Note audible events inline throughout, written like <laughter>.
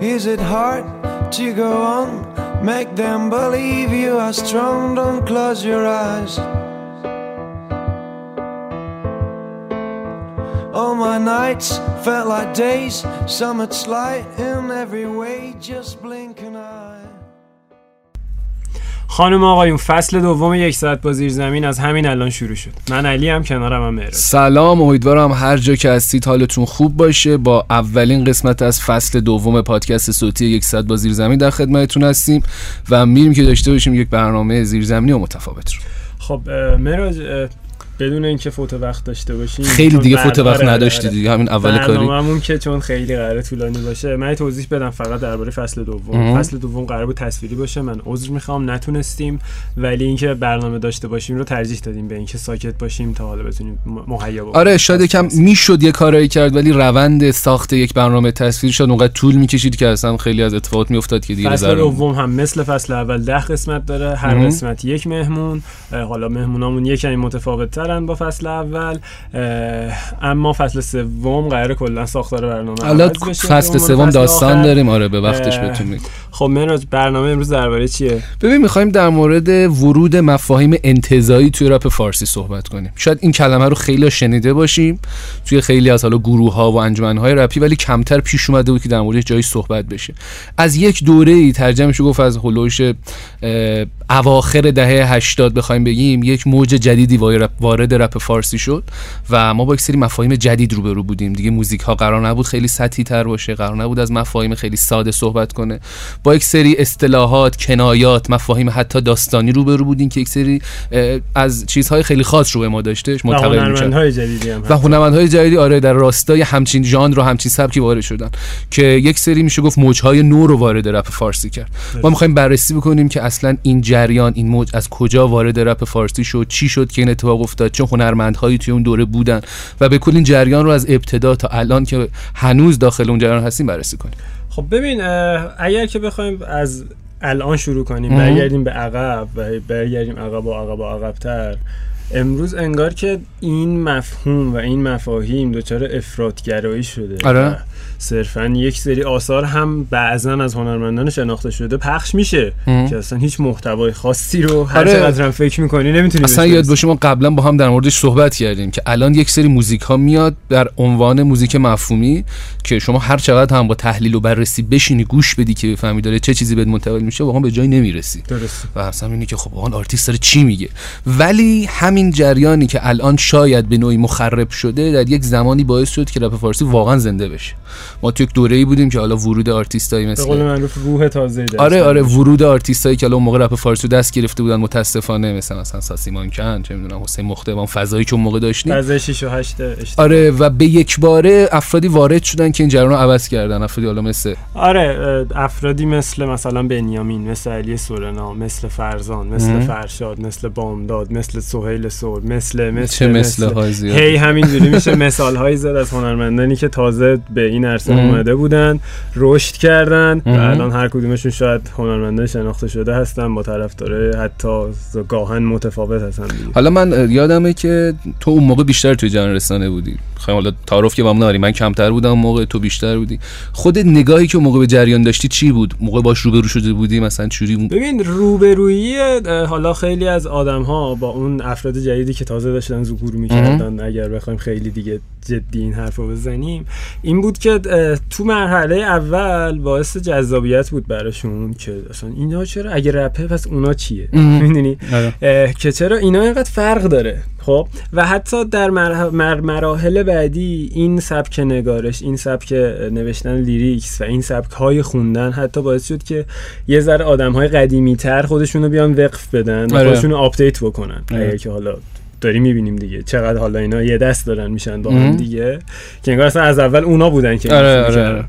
Is it hard to go on? Make them believe you are strong, don't close your eyes. All my nights felt like days, summit's light in every way, just blink an eye. خانم آقایون فصل دوم یک ساعت با زیر زمین از همین الان شروع شد. من علی هم کنارم هم مهراد. سلام امیدوارم هر جا که هستید حالتون خوب باشه. با اولین قسمت از فصل دوم پادکست صوتی یک ساعت با زیر زمین در خدمتتون هستیم و میریم که داشته باشیم یک برنامه زیرزمینی و متفاوت رو. خب اه، بدون اینکه فوت وقت داشته باشیم خیلی دیگه فوت وقت نداشتی آره. دیگه همین اول کاری برنامه‌مون که چون خیلی قراره طولانی باشه من توضیح بدم فقط درباره فصل دوم مهم. فصل دوم قرار بود تصویری باشه من عذر می‌خوام نتونستیم ولی اینکه برنامه داشته باشیم رو ترجیح دادیم به اینکه ساکت باشیم تا حالا بتونیم مهیا باشیم آره شاید یکم می‌شد یه کارایی کرد ولی روند ساخت یک برنامه تصویر شد اونقدر طول می‌کشید که اصلا خیلی از اتفاقات میافتاد که دیگه فصل دوم هم مثل فصل اول ده قسمت داره هر. قسمت یک مهمون حالا مهمونامون یک کمی متفاوت ترن با فصل اول اما فصل سوم قراره کلا ساختار برنامه حالا فصل سوم داستان. داریم. آره به وقتش بهتون میگم. خب مهراج برنامه امروز درباره چیه؟ ببین می‌خوایم در مورد ورود مفاهیم انتزاعی توی رپ فارسی صحبت کنیم. شاید این کلمه رو خیلی شنیده باشیم. توی خیلی از حالا گروه ها و انجمن های رپی ولی کمتر پیش اومده بود که در موردش جایی صحبت بشه. از یک دوره ای ترجمه گفت از هلوش اه، اواخر دهه 80 بخوایم بگیم یک موج جدیدی وارد- وارد رپ فارسی شد و ما با یک سری مفاهیم جدید روبرو بودیم. دیگه موزیک ها قرار نبود خیلی سطحی تر باشه قرار نبود از مفاهیم خیلی ساده صحبت کنه. با یک سری اصطلاحات کنایات مفاهیم حتی داستانی روبرو بودیم که یک سری از چیزهای خیلی خاص رو به ما داشتهش و منتقل می‌شد. هنرمندهای جدیدی هم و. هنرمندهای جدیدی آره در راستای همچین ژانر و همچین سبکی وارد شدن که یک سری میشه گفت موجهای نو رو وارد رپ فارسی کرد. ما می‌خوایم بررسی بکنیم که اصلا این جریان این موج از کجا وارد رپ فارسی شد چی شد که این اتفاق افتاد. چه هنرمندهایی توی اون دوره بودن و به کل این جریان رو از ابتدا تا الان که هنوز داخل اون جریان هستیم بررسی کنیم خب ببین اگر که بخوایم از الان شروع کنیم. برگردیم به عقب و برگردیم عقب و عقب و عقبتر امروز انگار که این مفهوم و این مفاهیم دچار افرادگرایی شده آره. صرفا یک سری آثار هم بعضا از هنرمندان شناخته شده پخش میشه مهم. که اصلا هیچ محتوای خاصی رو هر آره. چقدر هم فکر می‌کنی نمی‌تونی اصلا یاد. باشه ما قبلا با هم در موردش صحبت کردیم که الان یک سری موزیک ها میاد در عنوان موزیک مفهومی که شما هر چقدر هم با تحلیل و بررسی بشینی گوش بدی که بفهمی داره چه چیزی بهت منتقل میشه واقعا به جایی نمی‌رسی درسته و اصلا اینه که خب واقعا آرتیست داره چی میگه ولی همین جریانی که الان شاید به نوعی مخرب شده در یک زمانی باعث شد که رپ فارسی واقعا زنده بشه. ما تو یک دوره‌ای بودیم که حالا ورود آرتیستایی به مثل قول معروف روح تازه دست آره آره داشت. ورود آرتیستایی که الان اون موقع رپ فارسی رو دست گرفته بودن متاسفانه مثلا مثلا ساسی مانکن چه می‌دونم حسین مخته با اون فضایی که اون موقع داشتیم فاز 6 و 8 اشتباه. آره و به یک باره افرادی وارد شدن که این جریان رو عوض کردن افرادی حالا مثل آره افرادی مثل مثلا بنیامین مثل علی سورنا مثل فرزان مثل مهم. فرشاد مثل بامداد مثل سهیل سور مثل مثل چه مثل های زیاد هی همینجوری میشه مثال هایی زد از هنرمندانی که تازه به این عرصه. اومده بودن رشد کردن و. الان هر کدومشون شاید هنرمندان شناخته شده هستن با طرفدارای حتی گاهن متفاوت هستن دیگه. حالا من یادمه که تو اون موقع بیشتر توی جهان رسانه بودی. خواهیم حالا تعارف که با هم نداریم من کمتر بودم اون موقع تو بیشتر بودی. خود نگاهی که اون موقع به جریان داشتی چی بود؟ موقع باش روبرو شده بودی؟ مثلا چوری ببین روبرویی حالا خیلی از آدم ها با اون افراد جدیدی که تازه داشتن ظهور می‌کردن اگر بخوایم خیلی دیگه جدی این حرف رو بزنیم این بود که تو مرحله اول باعث جذابیت بود براشون که اصلا اینا چرا اگه رپه پس اونا چیه. می‌دونی آره. که چرا اینا اینقدر فرق داره خب و حتی در مر- مراحل بعدی این سبک نگارش این سبک نوشتن lyrics و این سبک های خوندن حتی باعث شد که یه ذره آدم های قدیمی تر خودشونو بیان وقف بدن و آره. خودشونو update بکنن آره. اگر که حالا داریم می‌بینیم دیگه چقدر حالا اینا یه دست دارن میشن با هم. دیگه که انگار اصلا از اول اونا بودن که آره، آره،. آره.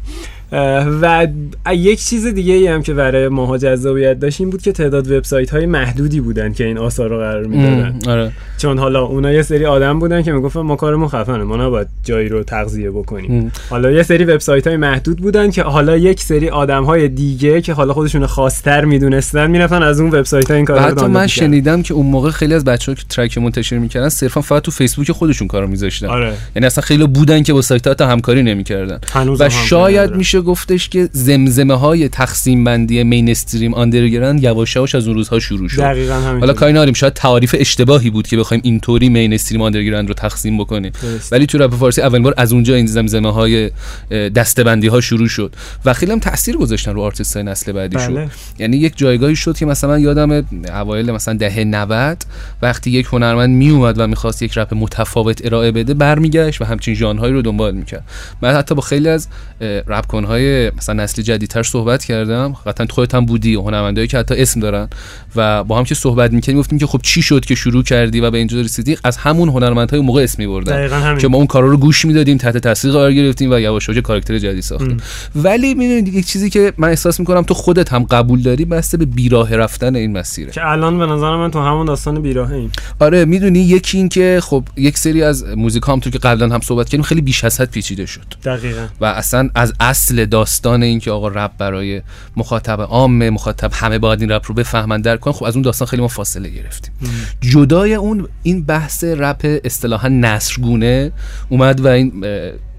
و یک چیز دیگه ای هم که برای ماها جذابیت داشت این بود که تعداد وبسایت های محدودی بودن که این آثار رو قرار می‌دادن. آره. چون حالا اونا یه سری آدم بودن که می‌گفتن ما کارمون خفنه ما نباید جایی رو تغذیه بکنیم. ام. حالا یه سری وبسایت های محدود بودن که حالا یک سری آدم های دیگه که حالا خودشون خاصتر می‌دونستن می‌رفتن از اون وبسایت ها این و کارا رو حتی من. شنیدم که اون موقع خیلی از بچه‌ها که track منتشر می‌کردن صرفا فقط تو فیسبوک خودشون کارو میذاشتن. آره. یعنی اصلا خیلی بودن که با سایت ها همکاری نمی‌کردن. و شاید میشه میشه گفتش که زمزمه های تقسیم بندی mainstream underground یواش یواش از اون روزها شروع شد. دقیقاً همین حالا کاری شاید تعاریف اشتباهی بود که بخوایم اینطوری mainstream underground رو تقسیم بکنیم. درست. ولی تو رپ فارسی اولین بار از اونجا این زمزمه های دسته‌بندی ها شروع شد. و خیلی هم تاثیر گذاشتن رو آرتیست های نسل بعدی بله. شد یعنی یک جایگاهی شد که مثلا یادم اوایل مثلا دهه 90 وقتی یک هنرمند می اومد و می‌خواست یک رپ متفاوت ارائه بده برمیگشت و همچین ژانرهایی رو دنبال می‌کرد. من حتی با خیلی از رپ کنهای مثلا نسل جدیدتر صحبت کردم. قطعا خودت هم بودی هنرمندایی که حتی اسم دارن. و با هم که صحبت می‌کردیم گفتیم که خب چی شد که شروع کردی و به اینجا رسیدی؟ از همون هنرمندهای موقع اسم میبردن که ما اون کارا رو گوش می‌دادیم تحت تاثیر قرار گرفتیم و یواش یواش کاراکتر جدید ساختیم. ولی می‌دونید یک چیزی که من احساس می‌کنم تو خودت هم قبول داری بسته به بیراه رفتن این مسیره. که الان به نظر من تو همون داستان بیراه ایم آره می‌دونی یکی این که خب یک سری از موزیک هم تو که قبلا هم صحبت کردیم خیلی بیش از حد پیچیده شد. دقیقاً. و اصلا از اصل داستان این که آقا رپ برای مخاطب عام مخاطب همه باید این رپ رو بفهمن درک کنن خب از اون داستان خیلی ما فاصله گرفتیم. جدای اون این بحث رپ اصطلاحا نصرگونه اومد و این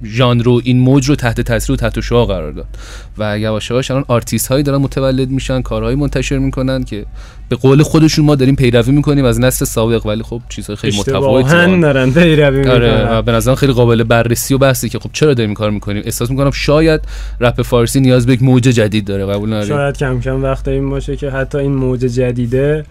ژانر رو این موج رو تحت تاثیر و تحت شعاع قرار داد. و یواش یواش الان آرتیست هایی دارن متولد میشن کارهایی منتشر می‌کنن که به قول خودشون ما داریم پیروی می‌کنیم از نسل سابق. ولی خب چیزهای خیلی متفاوتی دارن. پیروی می‌کنن. آره و به نظرم خیلی قابل بررسی و بحثی که خب چرا داریم کار می‌کنیم؟ احساس می‌کنم شاید رپ فارسی نیاز به یک موج جدید داره. قبول نداری شاید کم کم وقت این باشه که حتی این موج جدیده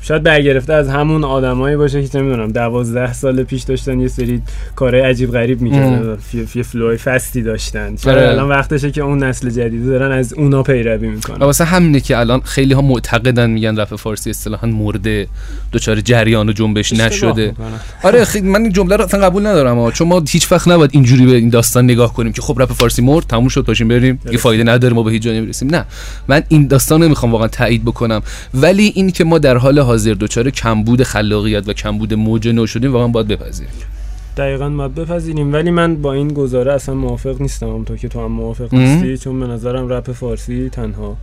شاید برگرفته از همون آدمایی باشه که نمی‌دونم دوازده سال پیش داشتن یه سری کارهای عجیب غریب می‌کردن یه فلوی فستی داشتن. شاید آره. الان وقتشه که اون نسل جدیده دارن از اونا پیروی می‌کنن. واسه همینه که الان خیلی ها معتقدن میگن رپ فارسی اصطلاحا مرده دچار جریان و جنبش نشده. آره خیلی من این جمله رو اصلا قبول ندارم ها. چون ما هیچ وقت نباید اینجوری به این داستان نگاه کنیم که خب رپ فارسی مرد تموم شد پاشیم بریم. یه فایده نداره ما به هیچ جایی نمی‌رسیم. نه. من این داستان رو می‌خوام واقعا تایید بکنم. ولی این که ما در حال حاضر دچار کمبود خلاقیت و کمبود موج نو شدیم واقعا باید بپذیریم. دقیقا باید بپذیریم. ولی من با این گزاره اصلا موافق نیستم. همونطور که تو هم موافق. نیستی چون به نظرم رپ فارسی تنها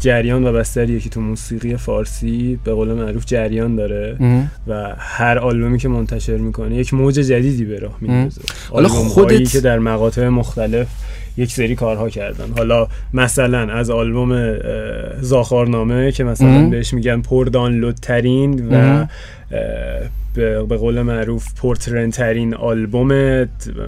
جریان و بستریه که تو موسیقی فارسی به قول معروف جریان داره و هر آلبومی که منتشر می‌کنه یک موج جدیدی به راه میندازه. حالا خودت- که در مقاطع مختلف یک سری کارها کردن حالا مثلا از آلبوم زاخارنامه که مثلا ام. بهش میگن پر دانلود ترین و به به قول معروف پرترن ترین آلبوم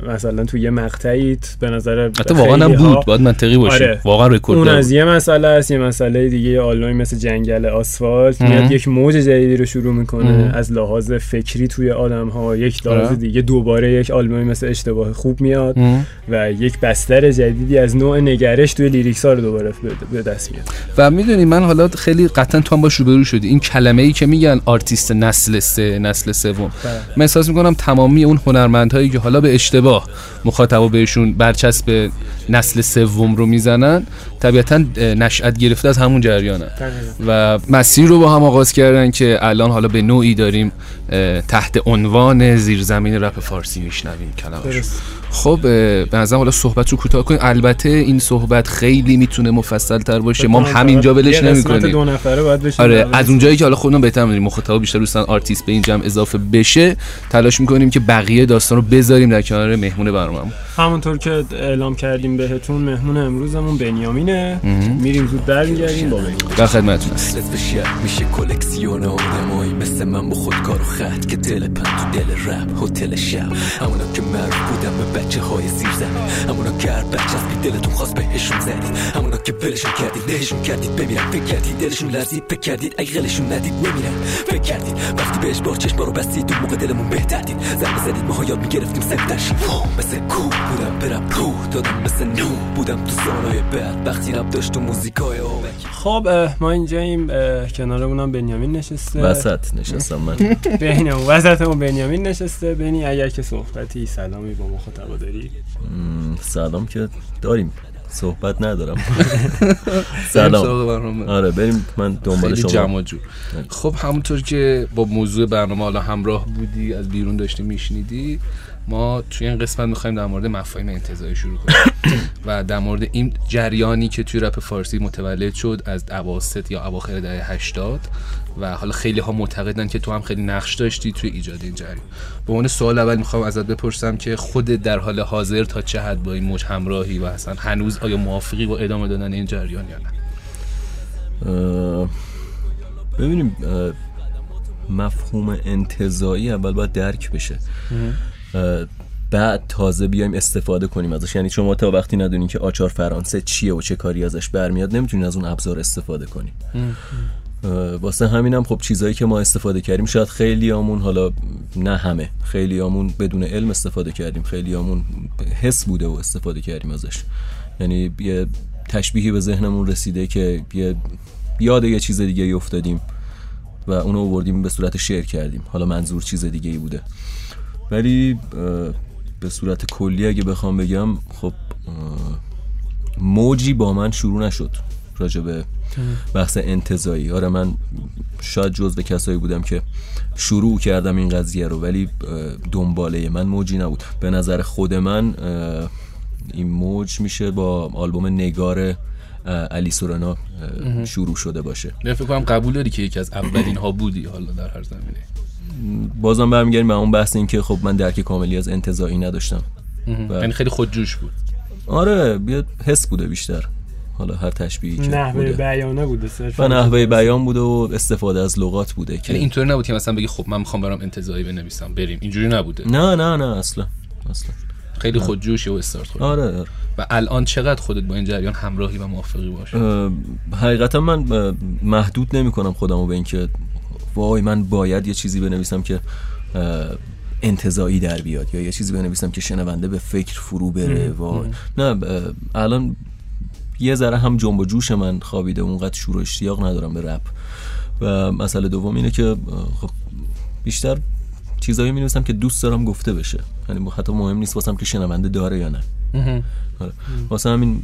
مثلا تو یه مقطعی به نظر حتی واقعا هم بود باید منطقی باشیم آره. واقعا رکورد اون. از یه مسئله است یه مسئله دیگه آلبومی مثل جنگل آسفالت. میاد یک موج جدیدی رو شروع می‌کنه ام. از لحاظ فکری توی آدم ها یک لحاظ آره. دیگه دوباره یک آلبومی مثل اشتباه خوب میاد ام. و یک بستر جدیدی از نوع نگرش توی lyrics ها رو دوباره به دست میاد و می‌دونی من حالا خیلی قطعا تو هم باش روبرو شدی این کلمه ای که میگن آرتیست نسل سه نسل سوم. من احساس می‌کنم تمامی اون هنرمندهایی که حالا به اشتباه مخاطب بهشون برچسب نسل سوم رو می‌زنن طبیعتا نشأت گرفته از همون جریانن و مسیر رو با هم آغاز کردن که الان حالا به نوعی داریم تحت عنوان زیرزمین رپ فارسی میشنویم. درست. خب به نظرم حالا صحبت رو کوتاه کنیم. البته این صحبت خیلی می‌تونه مفصل تر باشه. ما هم همینجا ولش نمی‌کنیم. دو نفره باید بشه آره از اونجایی که حالا خودمون بهتر می‌دونیم مخاطب بیشتر دوستان آرتیست به این جمع اضافه بشه تلاش می‌کنیم که بقیه داستان رو بذاریم در کنار مهمون برنامه همونطور که اعلام کردیم بهتون مهمون امروزمون بنیامینه. میریم زود برمیگردیم با بنیامین در خدمتتون میشه کلکسیون آدمایی. مثل من با خودکار و خط که دل پن تو دل رپ هتل شب. همونا که معروف بودن به بچه های زیر زمین. همونا که هر بچه از بی دلتون خواست بهشون زدید همونا که ولشون کردید نهشون کردید بمیرن. فکر کردید دلشون لرزید فکر کردید اگه غلشون ندید نمیرن. فکر کردید وقتی بهش بار چشما رو بستید اون موقع دلمون بهتر دید. زنگ زدید ماها یاد می‌گرفتیم سفتر شیم مثل کو بودم برم روح دادم مثل نو. بودم تو سالهای بعد. وقتی رب داشت و موزیکای خب ما اینجاییم. اه، کنارمونم بنیامین نشسته. وسط نشستم من. <laughs> بینمون وسطمون بنیامین نشسته. بنی اگر که صحبتی سلامی با مخاطبا داری؟ سلام که داریم. صحبت ندارم. <laughs> <laughs> سلام. آره بریم. من دنبال شما. جمع جور. خب همونطور که با موضوع برنامه حالا همراه بودی از بیرون داشتی میشنیدی ما توی این قسمت می‌خوایم در مورد مفاهیم انتزاعی شروع کنیم. <coughs> و در مورد این جریانی که توی رپ فارسی متولد شد از اواسط یا اواخر دهه 80 و حالا خیلی ها معتقدن که تو هم خیلی نقش داشتی توی ایجاد این جریان. به عنوان سوال اول می‌خوام ازت بپرسم که خود در حال حاضر تا چه حد با این موج همراهی و اصلا هنوز آیا موافقی با ادامه دادن این جریان یا نه؟ ببینیم مفهوم انتظایی اول باید درک بشه. بعد تازه بیایم استفاده کنیم ازش. یعنی شما تا وقتی ندونین که آچار فرانسه چیه و چه کاری ازش برمیاد نمی‌تونین از اون ابزار استفاده کنین. اه، واسه همینم خب چیزایی که ما استفاده کردیم شاید خیلی آمون حالا نه همه خیلی آمون بدون علم استفاده کردیم. خیلی آمون حس بوده و استفاده کردیم ازش. یعنی یه تشبیهی به ذهنمون رسیده که یه یاد یه چیز دیگه افتادیم و اونو آوردیم به صورت شعر کردیم. حالا منظور چیز دیگه ای بوده. ولی به صورت کلی اگه بخوام بگم خب موجی با من شروع نشد راجع به بحث انتظایی. آره من شاید جزو کسایی بودم که شروع کردم این قضیه رو ولی دنباله من موجی نبود. به نظر خود من این موج میشه با آلبوم نگار علی سورنا شروع شده باشه. من فکر کنم قبول داری که یکی از اولین ها بودی حالا در هر زمینه. بازم برمیگردیم به اون بحث این که خب من درک کاملی از انتظایی نداشتم. یعنی خیلی خودجوش بود. آره بیاد حس بوده بیشتر. حالا هر تشبیهی که نحوه بیانه بوده و نحوه بیان بوده و استفاده از لغات بوده که یعنی اینطوری نبود که مثلا بگی خب من می‌خوام برام انتظایی بنویسم بریم. اینجوری نبوده. نه نه نه اصلا اصلا. خیلی خودجوشی و استارت خورد آره, آره. و الان چقدر خودت با این جریان همراهی و موافقی باشه اه، حقیقتا من محدود نمی کنم خودمو به اینکه وای من باید یه چیزی بنویسم که انتظایی در بیاد یا یه چیزی بنویسم که شنونده به فکر فرو بره. وای. نه الان یه ذره هم جنب و جوش من خوابیده اونقدر شور و اشتیاق ندارم به رپ. و مسئله دوم اینه که خب بیشتر چیزایی می که دوست دارم گفته بشه. یعنی حتی مهم نیست واسم که شنونده داره یا نه. آره. واسه همین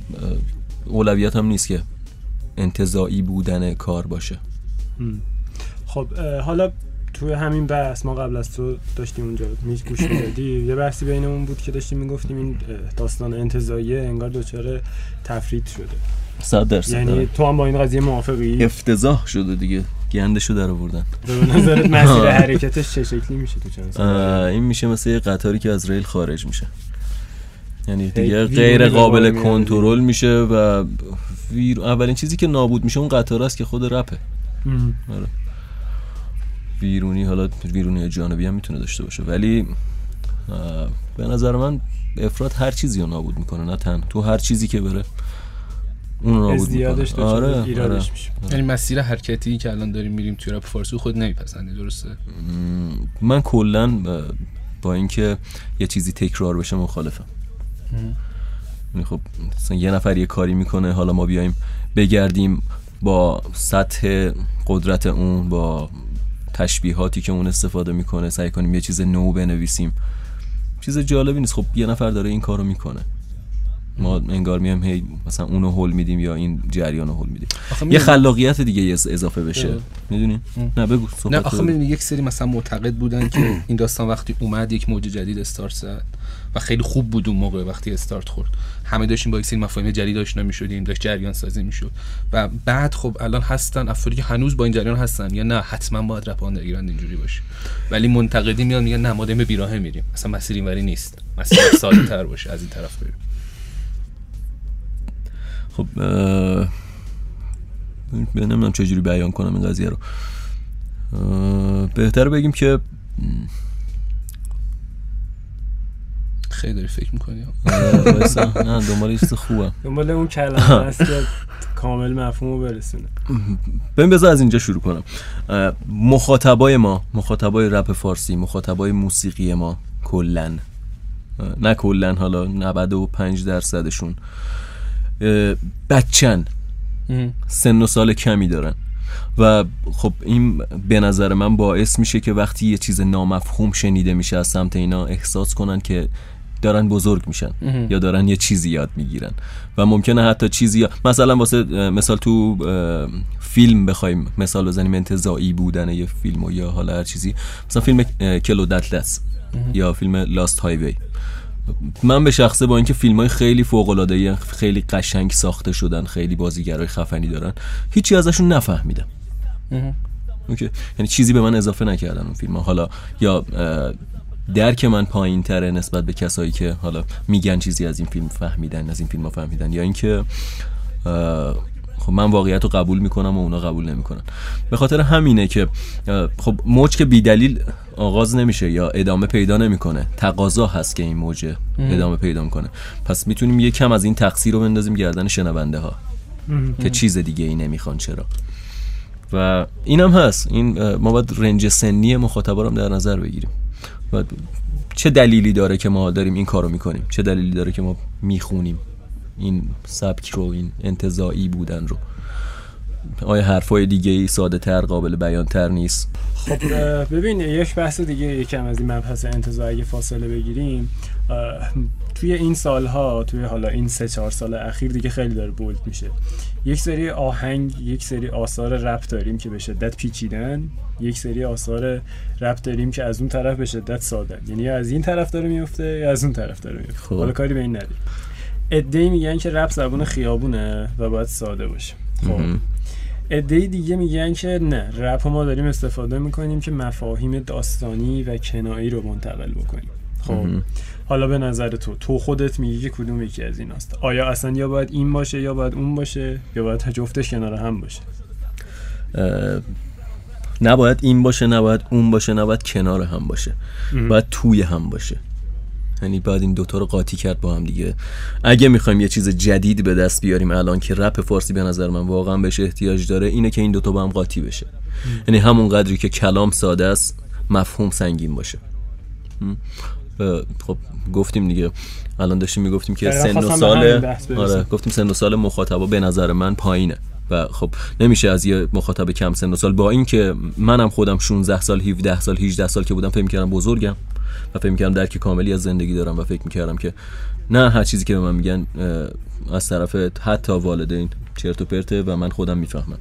اولویت هم نیست که انتظایی بودن کار باشه. خب حالا توی همین بحث ما قبل از تو داشتیم اونجا میز گوش می‌دادی. یه بحثی بینمون بود که داشتیم می‌گفتیم این داستان انتظاییه انگار دچار تفرید شده. صد درصد یعنی آره. تو هم با این قضیه موافقی؟ افتضاح شده دیگه. گندشو در آوردن. به نظرت مسیر <laughs> حرکتش چه شکلی میشه تو چند این میشه مثل یه قطاری که از ریل خارج میشه. یعنی دیگه غیر قابل. کنترل میشه و ویر... اولین چیزی که نابود میشه اون قطار است که خود رپه. ویرونی حالا ویرونی جانبی هم می‌تونه داشته باشه. ولی به نظر من افراد هر چیزی رو نابود می‌کنه نه تن. تو هر چیزی که بره اون رو نابود ازدیادش می‌کنه دچار آره, ایرادش آره. میشه. یعنی مسیر حرکتی که الان داریم میریم توی رپ فارسی خود نمیپسندی درسته؟ من کلا با اینکه یه چیزی تکرار بشه مخالفم. یعنی خب مثلا یه نفر یه کاری می‌کنه حالا ما بیایم بگردیم با سطح قدرت اون با تشبیهاتی که اون استفاده می‌کنه سعی کنیم یه چیز نو بنویسیم. چیز جالبی نیست. خب یه نفر داره این کارو می‌کنه. ما انگار میایم هی مثلا اونو هول میدیم یا این جریان رو هول میدیم. یه خلاقیت دیگه اضافه بشه. می‌دونی؟ نه بگو نه آخه. می‌دونی یک سری مثلا معتقد بودن که <clears throat> این داستان وقتی اومد یک موج جدید استارت زد و خیلی خوب بود اون موقع وقتی استارت خورد. همه داشتیم با یک سری مفاهیم جدید آشنا می‌شدیم داشت جریان سازی می‌شد. و بعد خب الان هستن افرادی که هنوز با این جریان هستن. یا نه حتما باید رپ آندرگراند اینجوری باشه. ولی منتقدی میان میگن نه ما به بیراهه میریم. اصلا مسیر اینوری نیست. مسیر <coughs> ساده تر باشه از این طرف بریم. خب اه، نمی‌دونم چجوری بیان کنم این قضیه رو. بهتر بگیم که خیلی داری فکر می‌کنی؟ وایسا. نه دنبال یه چیز خوبم دنبال اون کلمه هست که کامل مفهوم رو برسونه. ببین بذار از اینجا شروع کنم. مخاطبای ما مخاطبای رپ فارسی مخاطبای موسیقی ما کلن. نه کلن حالا 95 درصدشون. بچن. سن و سال کمی دارن. و خب این به نظر من باعث میشه که وقتی یه چیز نامفهوم شنیده میشه از سمت اینا احساس کنن که دارن بزرگ میشن یا دارن یه چیزی یاد می‌گیرن. و ممکنه حتی چیزی یا- مثلا واسه مثال تو فیلم بخوایم مثال بزنیم انتظایی بودن یه فیلم و یا حالا هر چیزی. مثلا فیلم کلو دتلس یا فیلم لاست هایوی من به شخصه با اینکه فیلم های خیلی فوق العاده خیلی قشنگ ساخته شدن خیلی بازیگرای خفنی دارن هیچی ازشون نفهمیدم. اوکی. یعنی چیزی به من اضافه نکردن اون فیلم ها. حالا یا درک من پایین تره نسبت به کسایی که حالا میگن چیزی از این فیلم فهمیدن از این فیلم ها فهمیدن یا اینکه خب من واقعیت رو قبول می‌کنم و اونا قبول نمی‌کنن. به خاطر همینه که خب موج که بیدلیل آغاز نمیشه یا ادامه پیدا نمی‌کنه. تقاضا هست که این موج ادامه پیدا می‌کنه. پس می‌تونیم یه کم از این تقصیر رو بندازیم گردن شنونده ها که چیز دیگه ای نمی‌خوان چرا. و اینم هست. این ما باید رنج سنی مخاطبا رو در نظر بگیریم. و چه دلیلی داره که ما داریم این کارو می‌کنیم؟ چه دلیلی داره که ما می‌خونیم این سبک رو این انتظاعی بودن رو؟ آیا حرفای دیگه ای ساده تر قابل بیان تر نیست؟ خب ببین یک بحث دیگه یکم از این مبحث انتظار اگه فاصله بگیریم توی این سالها توی حالا این سه چهار سال اخیر دیگه خیلی داره بولد میشه. یک سری آهنگ یک سری آثار رپ داریم که به شدت پیچیدن یک سری آثار رپ داریم که از اون طرف به شدت سادن. یعنی یا از این طرف داره میفته یا از اون طرف داره میفته. خب. حالا کاری به این نداریم. ادعی میگن که رپ زبون خیابونه و باید ساده باشه. خب. عده دیگه میگن که نه رپ ما داریم استفاده می‌کنیم که مفاهیم داستانی و کنایی رو منتقل بکنیم. خب. حالا به نظر تو تو خودت میگی که کدوم یکی از این است آیا اصلا یا باید این باشه یا باید اون باشه یا باید جفتش کنار هم باشه؟ نباید این باشه نباید اون باشه نباید کنار هم باشه. باید توی هم باشه. یعنی باید این دوتا رو قاطی کرد با هم دیگه. اگه می‌خوایم یه چیز جدید به دست بیاریم الان که رپ فارسی به نظر من واقعا بهش احتیاج داره اینه که این دوتا با هم قاطی بشه. یعنی همون قدری که کلام ساده است مفهوم سنگین باشه. خب گفتیم دیگه. الان داشتیم می‌گفتیم که سن و سال. آره گفتیم سن و سال مخاطبا به نظر من پایینه. و خب نمیشه از یه مخاطب کم سن و سال با اینکه منم خودم 16 سال 17 سال 18 سال که بودم فکر می‌کردم بزرگم و فکر می‌کردم درک کاملی از زندگی دارم و فکر می‌کردم که نه هر چیزی که به من میگن از طرف حتی والدین. چرت و پرته و من خودم می‌فهمم.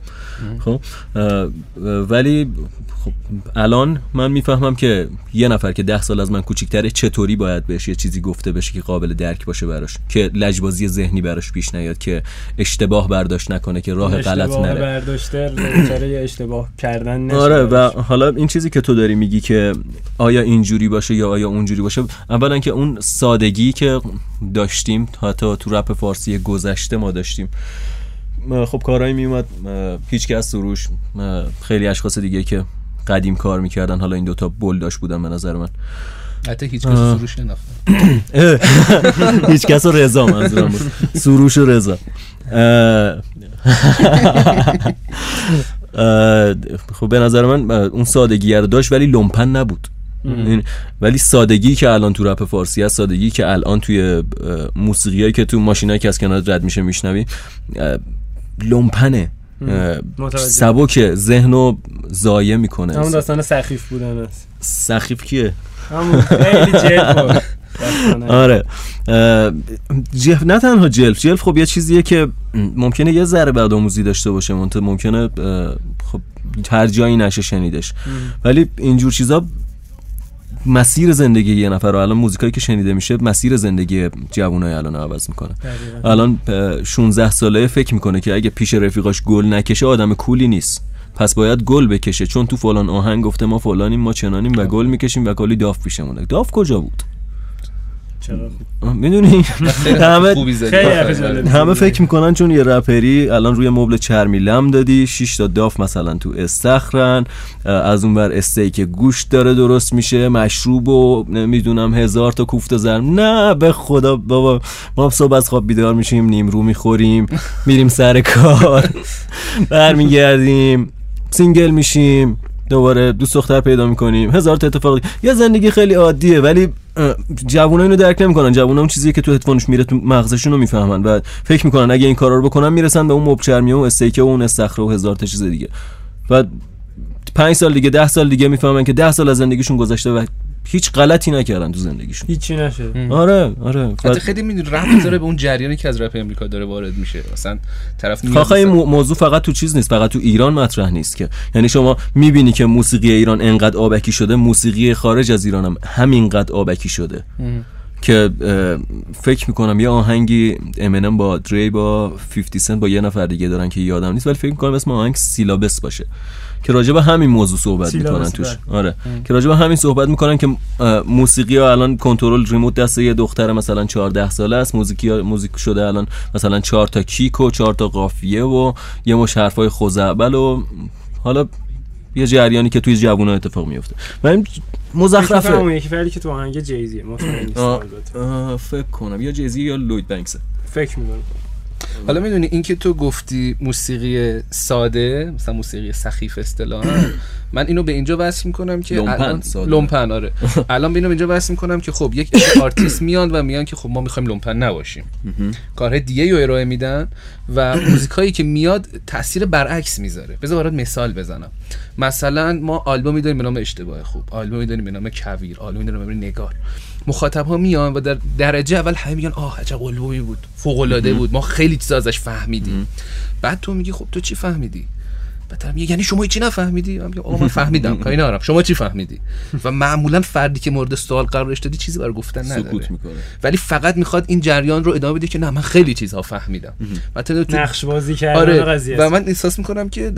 خب ولی خب الان من می‌فهمم که یه نفر که ده سال از من کوچیکتره چطوری باید بهش یه چیزی گفته بشه که قابل درک باشه براش که لجبازی ذهنی براش پیش نیاد که اشتباه برداشت نکنه که راه غلط اشتباه نره. برداشته دچار یه اشتباه کردن نشه آره و حالا این چیزی که تو داری میگی که آیا اینجوری باشه یا آیا اونجوری باشه اولا که اون سادگی که داشتیم حتی تو رپ فارسی گذشته ما داشتیم خب کارهایی میومد هیچ کس سروش اه، خیلی اشخاص دیگه که قدیم کار می‌کردن. حالا این دوتا بلداش بودن به نظر من. حتی هیچ کس سروش نفر <laughs> هیچ کس رضا منظورم بود. سروش و رضا. <laughs> خب به نظر من اون سادگی رو داشت ولی لومپن نبود. ولی سادگی که الان تو رپ فارسی هست سادگی که الان توی موسیقی که تو ماشینایی که از کنار رد میشه میشنوی لومپنه. سبک ذهن رو همون می‌کنه. داستان سخیف بودن است. سخیف کیه؟ همون. خیلی. <laughs> آره. جلف نه تنها جلف جلف خب یه چیزیه که ممکنه یه ذره بعد آموزی داشته باشه ممکنه خب هر جایی نشه شنیدش. ولی اینجور چیزا مسیر زندگی یه نفر رو. الان موزیکایی که شنیده میشه مسیر زندگی جوانای الان عوض می‌کنه. دقیقاً. الان اه، 16 ساله فکر می‌کنه که اگه پیش رفیقاش گل نکشه آدم کولی نیست. پس باید گل بکشه چون تو فلان آهنگ گفته ما فلانیم ما چنانیم و گل می‌کشیم و کلی داف پیشمونه داف کجا بود؟ چرا خوب. می‌دونی <laughs> همه. حرف جالبی. همه فکر می‌کنن چون یه رپری الان روی مبل چرمی لم دادی 6 تا داف مثلا تو استخرن از اون ور استیک گوشت داره درست میشه مشروب و نمی‌دونم هزار تا کوفت و زهرمار نه به خدا بابا ما صبح از خواب بیدار میشیم نیمرو می‌خوریم میریم سر کار <laughs> برمیگردیم single میشیم دوباره دوست دختر پیدا می‌کنیم هزار تا اتفاق یه زندگی خیلی عادیه ولی جوونا اینو درک نمی‌کنن. جوونا اون چیزی که تو هدفونش میره تو مغزشون رو می‌فهمن و فکر می‌کنن اگه این کارا رو بکنن می‌رسن به اون مبچرمی و استیک و اون استخره و هزار تا چیز دیگه. و پنج سال دیگه ده سال دیگه می‌فهمن که ده سال از زندگیشون گذشته و هیچ غلطی نکردن تو زندگیشون. هیچی نشد. آره آره. حتی خیلی می‌دونی رفت داره به اون جریانی که از رپ امریکا داره وارد میشه. مثلا طرف میاد آخه این موضوع فقط تو چیز نیست فقط تو ایران مطرح نیست که. یعنی شما می‌بینی که موسیقی ایران انقدر آبکی شده موسیقی خارج از ایران هم همینقدر آبکی شده. که فکر می‌کنم یه آهنگی امنم با دری با 50 سنت با یه نفر دیگه دارن که یادم نیست ولی فکر می‌کنم اسم آهنگ سیلابس باشه. که راجع به همین موضوع صحبت می‌کنن توش. آره. که راجع به همین صحبت می‌کنن که موسیقی ها الان کنترل ریموت دست یه دختر مثلا 14 ساله است. موزیکی موزیک شده الان مثلا 4 تا کیک و 4 تا قافیه و یه مش حرفای خوزعبل و حالا یه جریانی که توی جوونا اتفاق میفته و این مزخرفه. اون یکی فعلی که تو آهنگ جیزی فکر کنم. یا جیزی یا لوید بنکس فکر می‌کنم. حالا می‌دونی این که تو گفتی موسیقی ساده مثلا موسیقی سخیف اصطلاحا <clears throat> من اینو به اینجا وصل می‌کنم که لومپن لومپن آره. <clears throat> الان به اینو به اینجا وصل می‌کنم که خب یک آرتیست میان و میان که خب ما می‌خوایم لومپن نباشیم. کارهای دیگه رو ارائه میدن و موزیکایی که میاد تاثیر برعکس می‌ذاره. بذار برات مثال بزنم. مثلا ما آلبومی داریم به نام اشتباه خوب آلبومی داریم به نام کویر آلبومی داریم به نام نگار. مخاطب ها میان و در درجه اول همه میگن آه عجب البومی بود فوق العاده بود ما خیلی چیزا ازش فهمیدیم. بعد تو میگی خب تو چی فهمیدی؟ بعد میگه یعنی شما چی نفهمیدی؟ من میگم من فهمیدم کاری ندارم شما چی فهمیدی؟ و معمولا فردی که مورد سوال قرارش دادی چیزی برای گفتن نداره. ولی فقط می‌خواد این جریان رو ادامه بده که نه من خیلی چیزها فهمیدم. مثلا تو نقش بازی کردن آره قضیه و من احساس می‌کنم که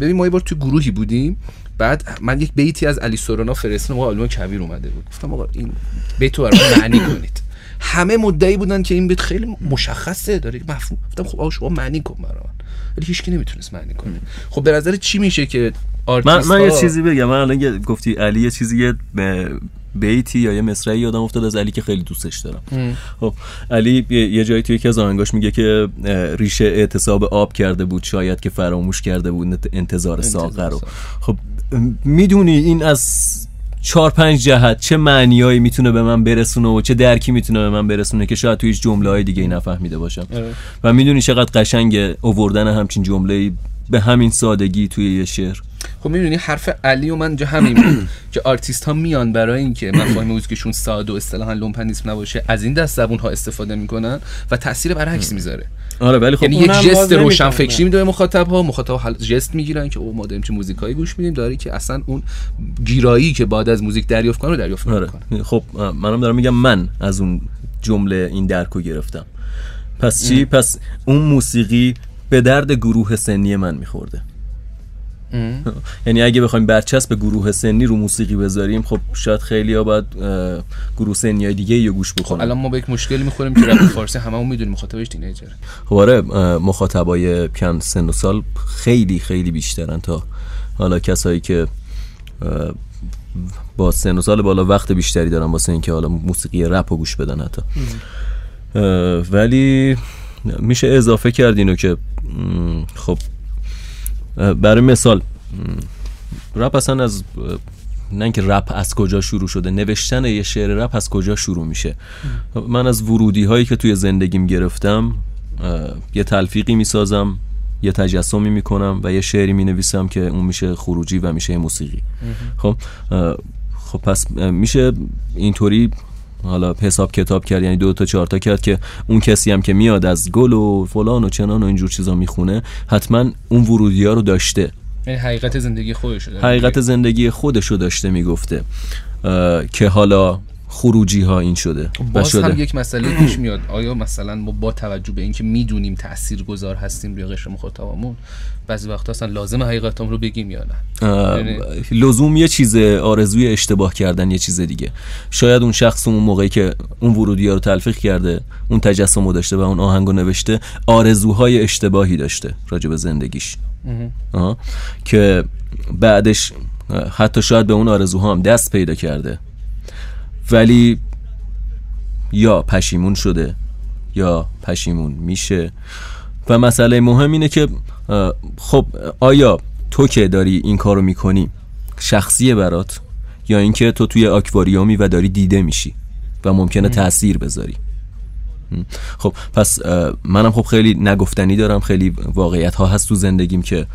ببین ما یه بار تو گروهی بودیم بعد من یک بیتی از علی سورونا فرستادم و آلبوم کبیر اومده بود. گفتم آقا این بیت رو معنی کنید. همه مدعی بودن که این بیت خیلی مشخصه داره مفهوم. گفتم خب آقا شما معنی کن برام. ولی هیچ کی نمی‌تونست معنی کنه. خب به نظر چی میشه که من, من یه چیزی بگم. من الان گفتی علی یه چیزی یه بیتی یا یه مصرعی یادم افتاد از علی که خیلی دوستش دارم. خب علی یه جایی توی یکی از آهنگاش میگه که ریشه اعتصاب آب کرده بود شاید که فراموش کرده بود انتظار ساقه رو. خب می‌دونی این از چهار پنج جهت چه معنیایی می‌تونه به من برسونه و چه درکی می‌تونه به من برسونه که شاید توی هیچ جمله های دیگه ای نفهمیده باشم. و می‌دونی چقدر قشنگ اووردن همچین جمله به همین سادگی توی یه شعر. خب می‌دونی حرف علی و من جا همین بود. <clears throat> که آرتیست ها میان برای اینکه مفاهیم موزیکشون ساده و اصطلاحا لومپنیسم نباشه از این دست زبون ها استفاده می‌کنن و تاثیر برعکس می‌ذاره. آره ولی خب یعنی یک جست روشن فکری میده مخاطب ها مخاطب ها جست می‌گیرن که او ما داریم چه موزیکایی گوش میدیم داری که اصلا اون گیرایی که بعد از موزیک دریافت کنه دریافت آره. خب منم دارم میگم من از اون جمله این درکو گرفتم. پس چی؟ پس اون موسیقی به درد گروه سنی من میخورده. یعنی اگه بخوایم برچسب گروه سنی رو موسیقی بذاریم خب شاید خیلی ها باید گروه سنی های دیگه یه گوش بکنن. خب الان ما به یک مشکلی می‌خوریم که رپ فارسی هممون می‌دونیم مخاطبش تینیجر. خب آره مخاطبای کم سن و سال خیلی خیلی بیشترن تا حالا کسایی که با سن و سال بالا وقت بیشتری دارن واسه اینکه حالا موسیقی رپ رو گوش بدن حتی. ولی میشه اضافه کرد اینو که خب. برای مثال رپ اصلا از نه اینکه رپ از کجا شروع شده نوشتن یه شعر رپ از کجا شروع میشه؟ من از ورودی هایی که توی زندگیم گرفتم یه تلفیقی می‌سازم یه تجسمی می‌کنم و یه شعری می‌نویسم که اون میشه خروجی و میشه موسیقی. خب خب پس میشه اینطوری حالا حساب کتاب کرد یعنی دو تا چهار تا کرد که اون کسی هم که میاد از گل و فلان و چنان و اینجور چیزا می‌خونه حتما اون ورودی ها رو داشته. یعنی حقیقت زندگی خودش حقیقت زندگی خودش رو داشته می‌گفته. که حالا خروجی ها این شده باز شده. هم یک مسئله پیش میاد. آیا مثلا ما با توجه به اینکه می‌دونیم تأثیر گذار هستیم روی قشر مخاطبمون بعضی وقتا اصلا لازم حقیقتام رو بگیم یا نه؟ یعنی لزوم یه چیز آرزوی اشتباه کردن یه چیز دیگه. شاید اون شخص اون موقعی که اون ورودی ها رو تلفیق کرده اون تجسم رو داشته و اون آهنگ رو نوشته آرزوهای اشتباهی داشته راجع به زندگیش. که بعدش حتی شاید به اون آرزوها هم دست پیدا کرده. ولی یا پشیمون شده یا پشیمون میشه. و مسئله مهم اینه که خب آیا تو که داری این کارو می‌کنی شخصیه برات یا اینکه تو توی آکواریومی و داری دیده میشی و ممکنه تاثیر بذاری؟ خب پس منم خب خیلی نگفتنی دارم خیلی واقعیت ها هست تو زندگیم که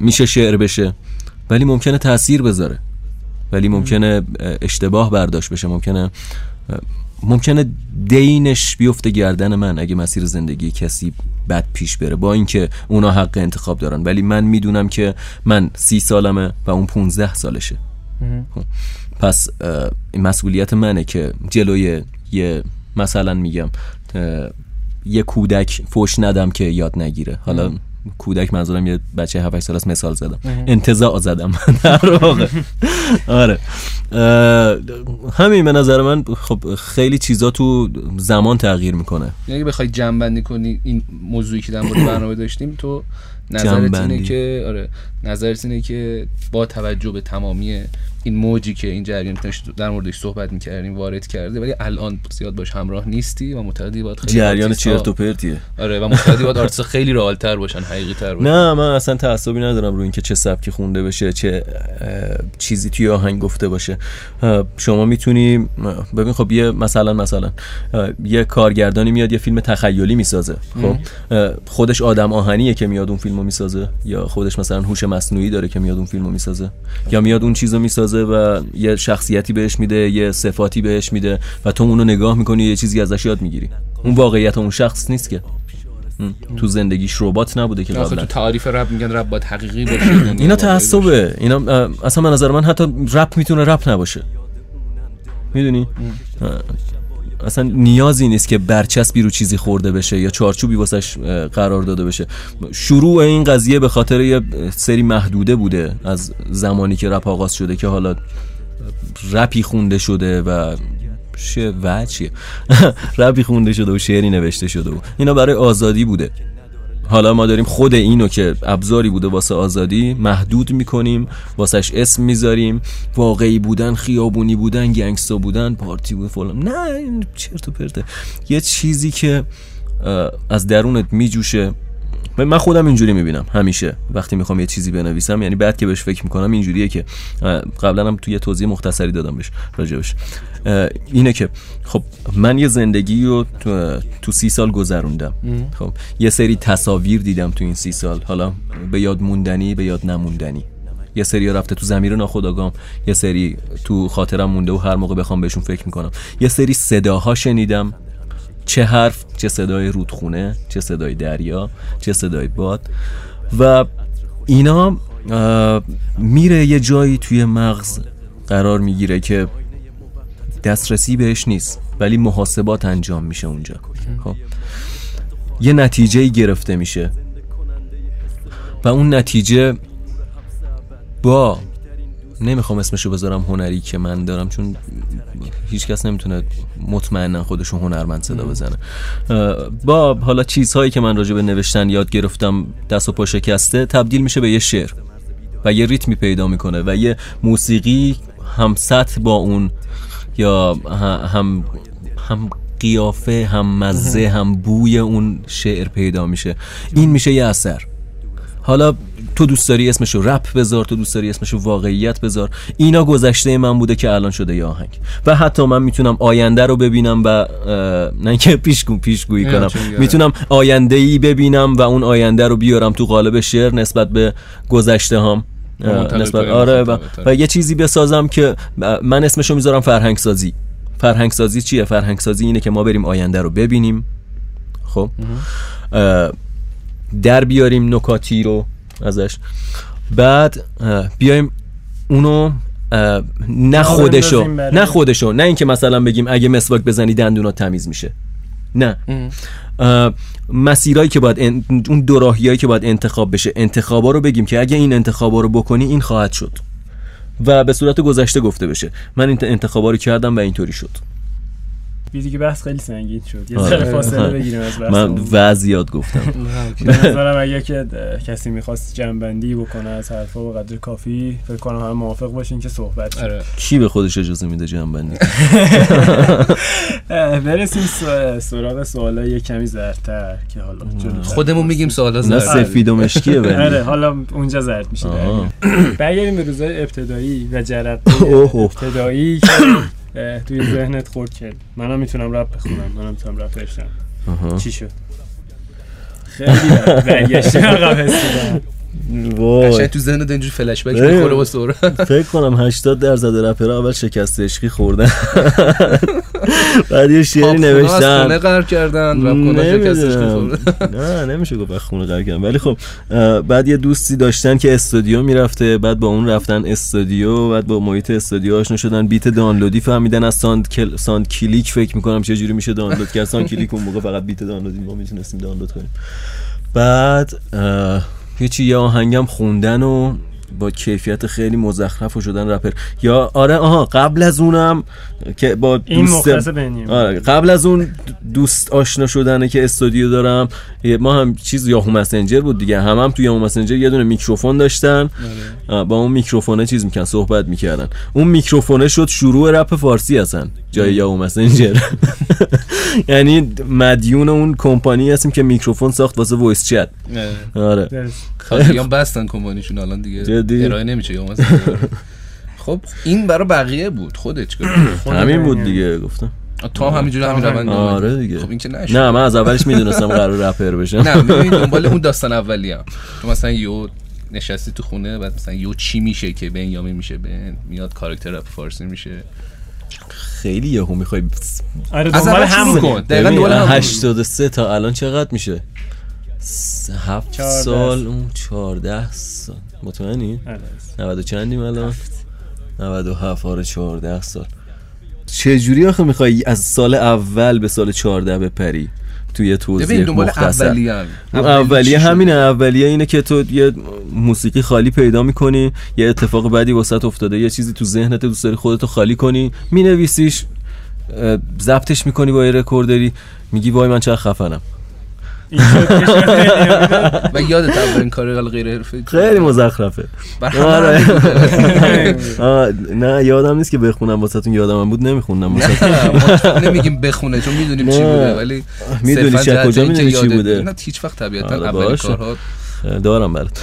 میشه شعر بشه ولی ممکنه تاثیر بذاره. ولی ممکنه اشتباه برداشت بشه ممکنه ممکنه دینش بیفته گردن من اگه مسیر زندگی کسی بد پیش بره با اینکه اونا حق انتخاب دارن. ولی من می‌دونم که من سی سالمه و اون 15 سالشه. خب، پس مسئولیت منه که جلوی یه مثلا میگم یه کودک فوش ندم که یاد نگیره. حالا کودک منظورم یه بچه 7 سال است مثال زدم. انتزاع زدم. <laughs> در واقع. آره. همین به نظر من خب خیلی چیزا تو زمان تغییر می‌کنه. یعنی بخوای جمع بندی کنی این موضوعی که در مورد <coughs> برنامه داشتیم تو نظرت اینه که آره نظرت اینه که با توجه به تمامی این موجی که این جریان در موردش صحبت می‌کردیم وارد کرده ولی الان زیاد باش همراه نیستی و معتقدی باید خیلی جریان چرت و پرتیه آره و معتقدی باید آرتیست خیلی رئالتر باشن حقیقی تر باشن. نه من اصلا تعصبی ندارم روی اینکه چه سبکی خونده بشه چه چیزی توی آهنگ گفته باشه. شما می‌تونی ببین خب یه مثلا مثلا یه کارگردانی میاد یه فیلم تخیلی می‌سازه خب؟ خودش آدم آهنیه که میاد اون فیلمو می‌سازه؟ یا خودش مثلا هوش مصنوعی داره که میاد اون فیلمو می‌سازه. یا میاد اون چیزو می‌سازه و یه شخصیتی بهش میده یه صفاتی بهش میده و تو اونو نگاه می‌کنی یه چیزی ازش یاد می‌گیری. اون واقعیت اون شخص نیست که. تو زندگیش ربات نبوده که قبلا تو تعریف رپ میگن رپ باید حقیقی باشه. <clears throat> اینا تعصبه. اینا اصلا من نظر من حتی رپ می‌تونه رپ نباشه. می‌دونی؟ اصلا نیازی نیست که برچسبی رو چیزی خورده بشه یا چارچوبی واسش قرار داده بشه. شروع این قضیه به خاطر یه سری محدوده بوده از زمانی که رپ آغاز شده که حالا رپی خونده شده و چه وچیه <laughs> رپی خونده شده و شعری نوشته شده و اینا برای آزادی بوده. حالا ما داریم خود اینو که ابزاری بوده واسه آزادی محدود می‌کنیم واسش اسم می‌ذاریم. واقعی بودن خیابونی بودن گنگستا بودن پارتی بود فلان. نه چرت و پرته. یه چیزی که از درونت میجوشه. من خودم اینجوری می‌بینم همیشه. وقتی می‌خوام یه چیزی بنویسم یعنی بعد که بهش فکر می‌کنم اینجوریه که قبلا هم توی توضیح مختصری دادم بهش راجبش اینه که خب من یه زندگی رو تو, تو سی سال گذروندم. خب یه سری تصاویر دیدم تو این سی سال. حالا به یاد موندنی به یاد نموندنی. یه سری رفته تو زمیر ناخداگام یه سری تو خاطرم مونده و هر موقع بخوام بهشون فکر می‌کنم. یه سری صداها شنیدم. چه حرف چه صدای رودخونه چه صدای دریا چه صدای باد. و اینا میره یه جایی توی مغز قرار می‌گیره که دسترسی بهش نیست ولی محاسبات انجام میشه اونجا. خب. یه نتیجه گرفته میشه. و اون نتیجه با نمی‌خوام اسمشو بذارم هنری که من دارم چون هیچ کس نمی‌تونه مطمئنا خودشو هنرمند صدا بزنه. با حالا چیزهایی که من راجع به نوشتن یاد گرفتم دست و پا شکسته تبدیل میشه به یه شعر و یه ریتمی پیدا می‌کنه و یه موسیقی هم سطح با اون یا هم هم قیافه هم مزه هم بوی اون شعر پیدا میشه. این میشه یه اثر حالا تو دوست داری اسمشو رپ بذار تو دوست داری اسمشو واقعیت بذار. اینا گذشته من بوده که الان شده یه آهنگ. و حتی من می‌تونم آینده رو ببینم و نه که پیش پیشگویی کنم. می‌تونم آینده ای ببینم و اون آینده رو بیارم تو قالب شعر نسبت به گذشته هم نسبت آره و, و یه چیزی بسازم که من اسمشو می‌ذارم فرهنگ سازی فرهنگ سازی چیه؟ فرهنگ سازی اینه که ما بریم آینده رو ببینیم. خب؟ در بیاریم نکاتی رو ازش. بعد بیایم اونو نه خودشو نه خودشو. نه اینکه مثلا بگیم اگه مسواک بزنی دندونات تمیز میشه. نه. مسیرایی که باید اون دوراهیایی که باید انتخاب بشه. انتخابا رو بگیم که اگه این انتخابا رو بکنی این خواهد شد. و به صورت گذشته گفته بشه. من این انتخابا رو کردم و اینطوری شد. دیگه بحث خیلی سنگین شد. یه ذره آره. فاصله بگیریم از بحث من وضعیت گفتم. <laughs> به نظرم اگه که کسی می‌خواست جنبندی بکنه از حرفا به قدر کافی فکر کنم همه موافق باشین که صحبت آره. کی به خودش اجازه میده جنبندی؟ <laughs> برسیم سراغ سوالا یه کمی زردتر که حالا خودمون میگیم سوالا زرد سفید و مشکیه <laughs> آره حالا اونجا زرد میشه برگردیم به روزای ابتدایی و جرقه ابتدایی توی ذهنت خورد کرد منم می‌تونم رپ بخونم منم می‌تونم رپ بشم چی شد؟ خیلی برگشتی عقب وای. تو ذهنت اینجوری فلش بک. می‌خوره با سرعت. فکر کنم 80 درصد رپرها اول شکست عشقی خوردن. <laughs> بعد یه شعری خونه از خونه نوشتن قرار کردن رپ کنه شکستش نمی‌دونم. خورده نه نمیشه گفت خونه قرار کردن. ولی خب بعد یه دوستی داشتن که استودیو می‌رفته بعد با اون رفتن استودیو بعد با محیط استودیو آشنا شدن. beat دانلودی فهمیدن از Sound, Cl... SoundClick فکر می‌کنم چه جوری میشه دانلود کرد. SoundClick اون موقع فقط beat دانلودی ما می‌تونستیم دانلود کنیم. بعد یه چی یه آهنگم خوندن و با کیفیت خیلی مزخرف و شدن رپر. یا آره آها قبل از اونم که با این دوست بنیامین. آره قبل از اون دوست آشنا شدنه که استودیو دارم ما هم چیز Yahoo Messenger بود دیگه هم هم تو Yahoo Messenger یه دونه میکروفون داشتن. آه، با اون میکروفونه چیز می‌کردن صحبت می‌کردن. اون میکروفونه شد شروع رپ فارسی هستن جای Yahoo Messenger. <laughs> یعنی مدیون اون کمپانی هستیم که میکروفون ساخت واسه voice chat. آره. خیلی هم بستن کمپانیشون الان دیگه جدی؟ ارائه نمیشه یا مثلا خب این برای بقیه بود خودت چیکار؟ <clears throat> همین بود دیگه گفتم تو هم همینجوری همین روند آره. دیگه. خب این که نشد نه من از اولش می‌دونستم قرار رپر بشم نه ببین <laughs> دنبال اون داستان اولی هم تو مثلا یو نشستی تو خونه بعد مثلا یو چی میشه که بنیامین میشه بن میاد کاراکتر رپ فارسی میشه خیلی یهو می‌خوای آره از دنبال همونه کن. دقیقاً ببین، دنبال همون. 83 تا الان چقدر میشه هفت چهارده. سال اون 14 سال. مطمئنی؟ آره. 90 چندیم الان؟ 97 آره 14 سال. چه جوری آخه می‌خوای از سال اول به سال 14 بپری؟ توی توضیح دنبال مختصر. اون اولیه همینه. اولیه اینه که تو یه موسیقی خالی پیدا می‌کنی یه اتفاق بدی واسط افتاده یه چیزی تو ذهنت دوست داری خودتو خالی کنی مینویسیش ضبطش می‌کنی با یه رکوردری میگی وای من چقدر خفنم. و یادت اولین کار غیر حرفه‌ای خیلی مزخرفه. آره. <laughs> نه یادم نیست که بخونم واسهتون یادم بود نمیخوندم نمیگیم بخونه چون می‌دونیم چی. بوده ولی می‌دونی چه کجا می‌دونی چی بوده؟ نه هیچ وقت طبیعتا آره، اولین باشه. کارها دارم برات.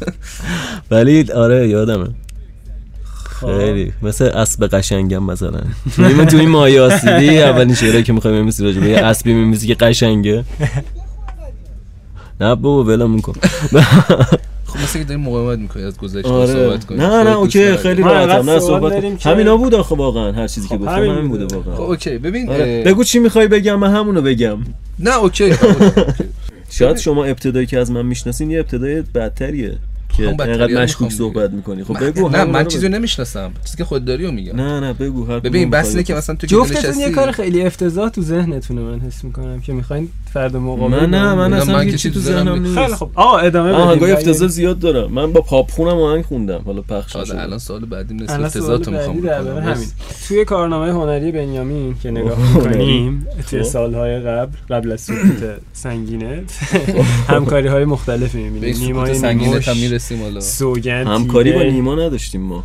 <laughs> ولی آره یادمه. خیلی. مثل اسب قشنگم مثلا. تو تو این مایه آسیبی اولین شعری که می‌خوای بنویسی راجع به یه اسبی میمیسی که قشنگه. نه بابا ولمون کن. خب مثل که داری مقاومت می‌کنی از گذشته آره. صحبت کنی. نه نه okay خیلی ما راحتم. انقدر نه صحبت داریم همینا بود آخه واقعا هر چیزی که خب، گفتم همین بوده. بوده خب واقعا okay. ببین آره. بگو چی می‌خوای بگم من همونو بگم. نه okay okay. <laughs> شاید شما ابتدایی که از من می‌شناسین یه ابتدای بدتریه. که اینقدر مشکوک صحبت می‌کنی. خب من- بگو نه من چیزی. نمی‌شناسم. چیزی که خود داری رو میگم نه نه بگو هر ببین بس اینه که. مثلا تو که جفتتون نشستی یه کار خیلی افتضاح تو ذهنتونه من حس می‌کنم که می‌خواین فرد مقابل من نه من نه، اصلا من تو چیزی دارم ذهنم نیست. خیلی خب آه ادامه بدیم آهنگای افتضاح زیاد دارم. من با پاپ خونم آهنگ خوندم. حالا پخش تازه نشده. الان سوال بعدی الان افتضاحتو سوال می‌خوام. همین. توی کارنامه هنری بنیامین که نگاه می‌کنیم توی خب. سالهای قبل قبل از سقوط <laughs> سنگینت همکاری های مختلفی می‌بینیم. نیمای سنگینت هم می‌رسیم حالا سوگند همکاری با. نیما نداشتیم ما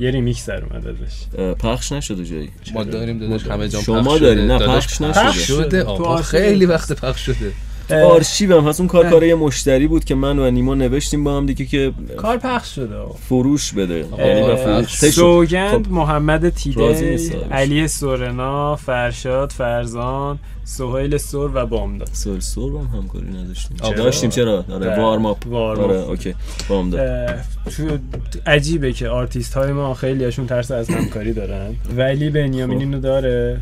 یه ریمیکس در اومد ازش پخش نشده جایی ما داریم داداش همه جا شما پخش دارین، شده. نه، پخش پخش نشده. شده تو آقا. خیلی وقت پخش شده تو آرشیوم هست اون کار کار یه مشتری بود که من و نیما نوشتیم با هم دیگه که کار پخش شده. فروش بده یعنی. سوگند خب. محمد راضی تیده. علی سورنا فرشاد فرزان سهیل سور و بامداد سال سور با هم همکاری نداشتیم آه، داشتیم چرا آره بله. وارم اپ آره. اوکی بام داد اه، تو عجیبه که آرتیست های ما خیلی هاشون ترس از همکاری دارن ولی بنیامین خب. اینو داره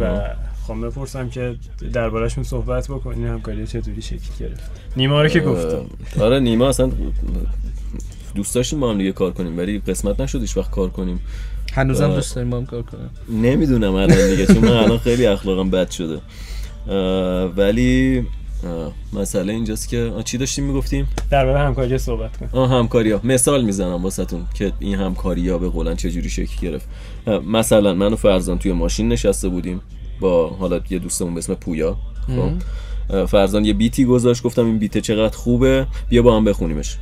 و. خواهم بپرسم که دربارهشون صحبت بکنین همکاری چطوری شکل گرفت؟ نیما رو که گفتم. آره نیما اصلا دوست داشتیم با هم دیگه کار کنیم ولی قسمت نشد هیچ وقت کار کنیم. هنوزم آه. دوست داریم با هم کار کنیم. نمی‌دونم الان دیگه چون من الان خیلی اخلاقم بد شده. ولی مسئله اینجاست که چی داشتیم می‌گفتیم؟ درباره همکاری صحبت کن. آه همکاری ها مثال می‌زنم واسهتون که این همکاری ها به قولن چجوری شکل گرفت. مثلا من و فرزان توی ماشین نشسته بودیم. با حالا یه دوستمون به اسم پویا خب؟ فرزان یه بیتی گذاشت گفتم این بیت چقدر خوبه بیا با هم بخونیمش.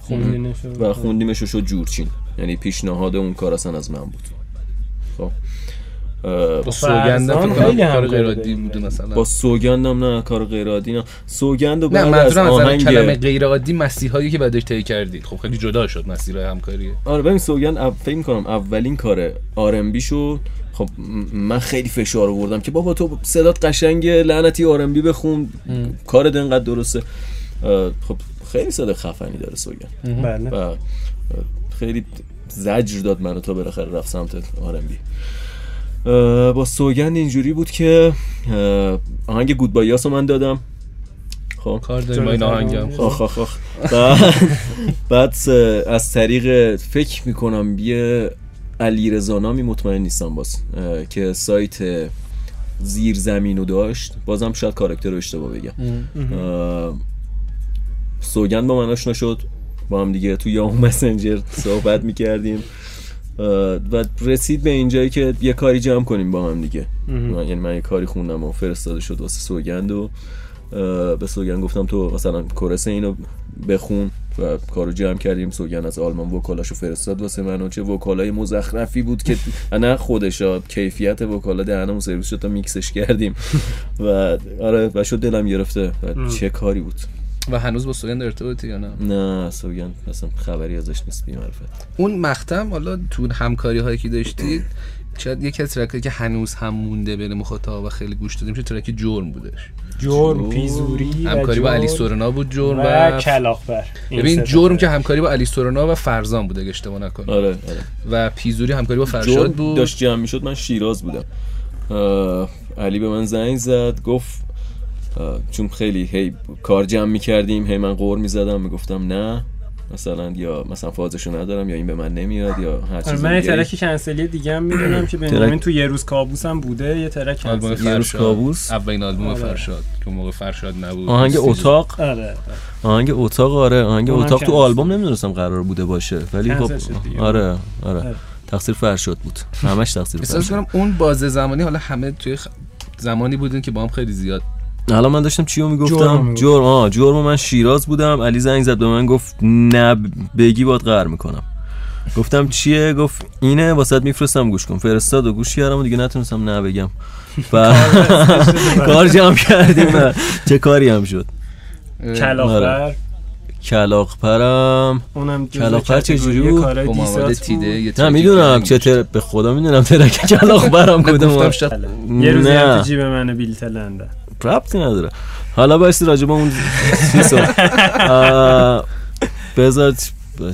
خوندینش. و خوندیمش و شد جورچین. یعنی پیشنهاد اون کار اصلا از من بود. خب؟ با سوگندم کار همکاری غیر عادی. بوده مثلا. با سوگندم نه کار غیر عادی نه. سوگند و نه بعد از منظورم از نظر آهنگ کلمه غیر عادی مسیرهایی که بعدش طی کردید. خب خیلی جدا شد مسیرهای همکاریه. آره ببین سوگند او... فکر کنم اولین کار آرنبی شد. خب من خیلی فشار آوردم که بابا تو صدات قشنگه لعنتی آرنبی بخون. کار انقدر درسته. خب خیلی صدا خفنی داره سوگن. بله. و خیلی زجر داد منو تا بالاخره رفت سمت آرنبی با سوگند اینجوری بود که آهنگ گودبایاس رو من دادم. خب. کار داریم با این آهنگم آخ آخ آخ. بعد, <laughs> از طریق فکر می‌کنم یه علی رزانامی مطمئن نیستم باز که سایت زیر زمین رو داشت بازم شاید کارکتر رو اشتباه بگم. سوگند با من آشنا شد با هم دیگه تو یاهو مسنجر صحبت می‌کردیم. و رسید به اینجایی که یه کاری جمع کنیم با هم دیگه. من- یعنی من یه کاری خوندم و فرستاده شد واسه سوگند و به سوگند گفتم تو مثلا chorus اینو بخون. و کارو جمع کردیم. سوگند از آلمان vocal اشو فرستاد واسه من و چه vocal ای مزخرفی بود که <laughs> نه خودشا کیفیت vocal ا دهنمون سرویس شد تا میکسش کردیم. <laughs> و آره و شد دلم گرفته. و چه کاری بود؟ و هنوز با سوگند ارتباطی یا نه؟ نه سوگند اصلا خبری ازش نیست بیمعرفت. اون مختم حالا تو همکاری هایی که داشتید شاید یکی از track ایی که هنوز هم مونده بین مخاطب و خیلی گوش دادیم چه track جرم بودش؟ جرم پیزوری همکاری با علی سورنا بود جرم و و کلاغبر. این ببین جرم. که همکاری با علی سورنا و فرزان بوده اگه اشتباه نکنم. آره آره. و پیزوری همکاری با جرم فرشاد بود. داشت جمع می‌شد من شیراز بودم. علی به من زنگ زد گفت چون خیلی هی کار جمع می‌کردیم هی من قور می‌زدم می‌گفتم نه. مثلا یا مثلا فازشو ندارم یا این به من نمیاد یا هر آره، چیز من ترک کنسلی دیگه هم می‌دونم که بنیامین تو یه روز کابوس هم بوده یه ترک آلبوم کنسلی یه روز فرشاد کابوس؟ اولین آلبوم آره. فرشاد. که موقع فرشاد نبود. آهنگ. اتاق؟ آره. آهنگ اتاق؟ آره. آهنگ اتاق تو. آلبوم نمی‌دونستم قرار بوده باشه. ولی خب. آره آره. آره. تقصیر فرشاد بود. همش تقصیر احساس فرشاد. کنم اون بازه زمانی حالا همه توی زمانی بودین که با هم خیلی زیاد حالا من داشتم چی رو جرم می‌گفتم. می‌گفت. جرم آه جرم من شیراز بودم. علی زنگ زد به من گفت نه بگی باد قهر می‌کنم. گفتم چیه؟ گفت اینه واسط میفرستم گوش کن. فرستاد و گوش کردم و دیگه نتونستم نه بگم. <laughs> و کار جمع <laughs> کردیم. چه کاری هم شد. اه، کلاغبر کلاق پرم اونم کلاغبر چجوری کتگوری بود؟ با مواد تیده نه می‌دونم چه تر... به خدا می‌دونم ترک گفتم کدوم یه روزی هم. تو جیب من بیل تلنده ربطی نداره. حالا بایستی راجع به اون بذار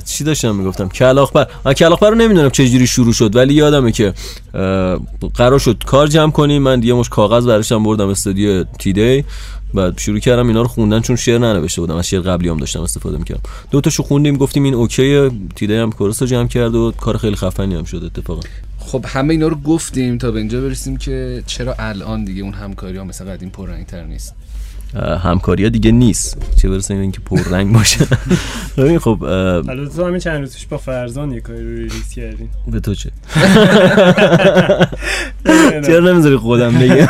چی داشتم می‌گفتم؟ کلاخبر آه، کلاخبر رو نمی‌دونم چه جوری شروع شد ولی یادمه که قرار شد کار جمع کنیم. من یه مش کاغذ برشم بردم استودیو تیدی بعد شروع کردم اینا رو خوندن چون شعر ننوشته بودم. از شعر قبلی هم داشتم استفاده می‌کردم. دو تاشو خوندیم گفتیم این اوکیه. تیدی هم کورس جمع کرد و کار خیلی خفنی هم شد اتفاقا. خب همه اینا رو گفتیم تا به اینجا برسیم که چرا الان دیگه اون همکاری ها مثل قدیم پررنگتر نیست؟ همکاری ها دیگه نیست. چه برسه اینکه پررنگ باشه. <laughs> ببین خب حالا تو همین چند روز پیش با فرزان یه کاری رو release کردین به تو چه؟ <laughs> چرا نمی‌ذاری خودم بگم؟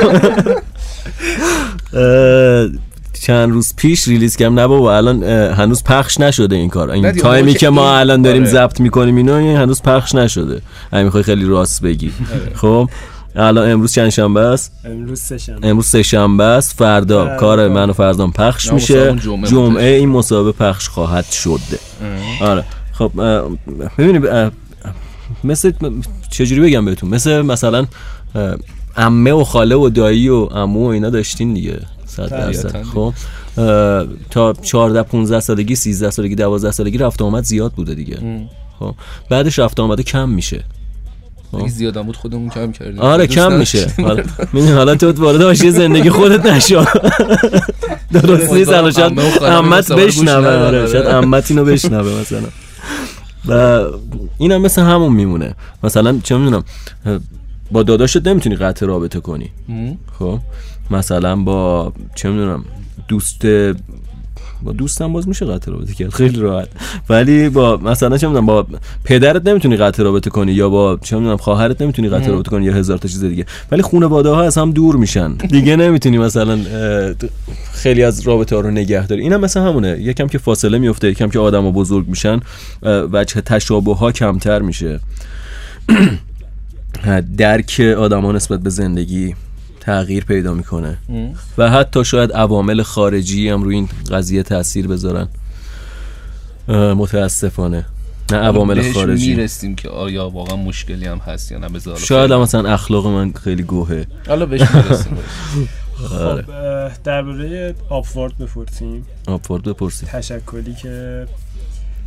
<laughs> چند روز پیش release کردم. نه بابا الان هنوز پخش نشده این کار. این تایمی که ما الان داریم آره. ضبط می‌کنیم اینو این هنوز پخش نشده. اگه می‌خوای خیلی راست بگی. <laughs> خب الان امروز چند شنبه است؟ امروز سه شنبه. امروز سه شنبه است. فردا. کار من و فرزان پخش میشه. جمعه. این مسابقه پخش خواهد شد. آره. خب ببینید مثل چجوری بگم بهتون؟ مثل مثلا اه، عمه و خاله و دایی و عمو و اینا داشتین دیگه. صد درصد. خب تا 14 15 سالگی 13 سالگی 12 سالگی رفت آمد زیاد بوده دیگه. خب بعدش رفت آمده کم میشه. اگه زیاد هم بود خودمون کم کردیم. آره کم میشه. حالا می‌دونی حالا تو وارد حاشیه زندگی خودت نشو. <laughs> درست نیست الان شاید عمت بشنوه. آره شاید عمت اینو بشنوه مثلا. و اینم مثل همون میمونه. مثلا چه می‌دونم با داداشت نمی‌تونی قطع رابطه کنی. خب مثلا با چه می‌دونم دوست با دوستم باز میشه قطع رابطه کرد خیلی راحت. ولی با مثلا چه می‌دونم با پدرت نمی‌تونی قطع رابطه کنی یا با چه می‌دونم خواهرت نمی‌تونی قطع رابطه کنی یا هزار تا چیز دیگه. ولی خانواده ها از هم دور میشن. دیگه نمی‌تونی مثلا خیلی از رابطه ها رو نگه داری. اینم مثلا همونه. یکم که فاصله میفته یکم که آدم ها بزرگ میشن وجه تشابه ها کمتر میشه. <clears throat> درک آدم ها نسبت به زندگی. تغییر پیدا می‌کنه. و حتی شاید عوامل خارجی هم روی این قضیه تاثیر بذارن. متاسفانه. نه عوامل خارجی. می‌رسیم که آیا واقعا مشکلی هم هست یا نه بذار شاید هم مثلا اخلاق من خیلی گوهه. حالا بهش می‌رسیم. <laughs> خب اه، درباره آپوارد بپرسیم. آپوارد بپرسید تشکلی که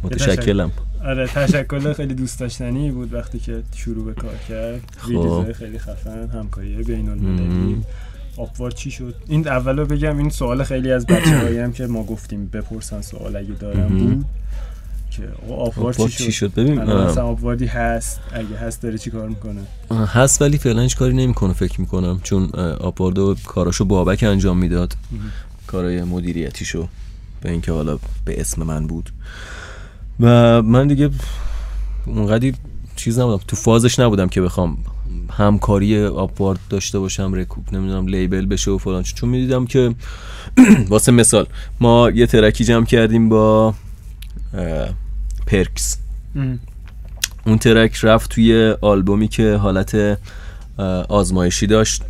متشکلم آره تشکل خیلی دوست داشتنی بود وقتی که شروع به کار کرد. خب. ریلیزهای خیلی خفن همکاری بین المللی آپوارد چی شد؟ این اولو بگم این سوال خیلی از بچه هم که ما گفتیم بپرسن سوال اگه دارم. بود که آپوارد چی چی شد؟ ببین مثلا آپواردی هست. اگه هست داره چی کار می‌کنه؟ هست ولی فعلا هیچ کاری نمی‌کنه فکر می‌کنم. چون آپواردو کاراشو بابک انجام می‌داد. کارای مدیریتیشو به اینکه حالا به اسم من بود. و من دیگه اونقدی چیز نبودم. تو فازش نبودم که بخوام همکاری آپوارد داشته باشم رکوب نمی‌دونم لیبل بشه و فلان. چون می‌دیدم که <clears throat> واسه مثال ما یه track ی جمع کردیم با پرکس. اون track رفت توی آلبومی که حالت آزمایشی داشت.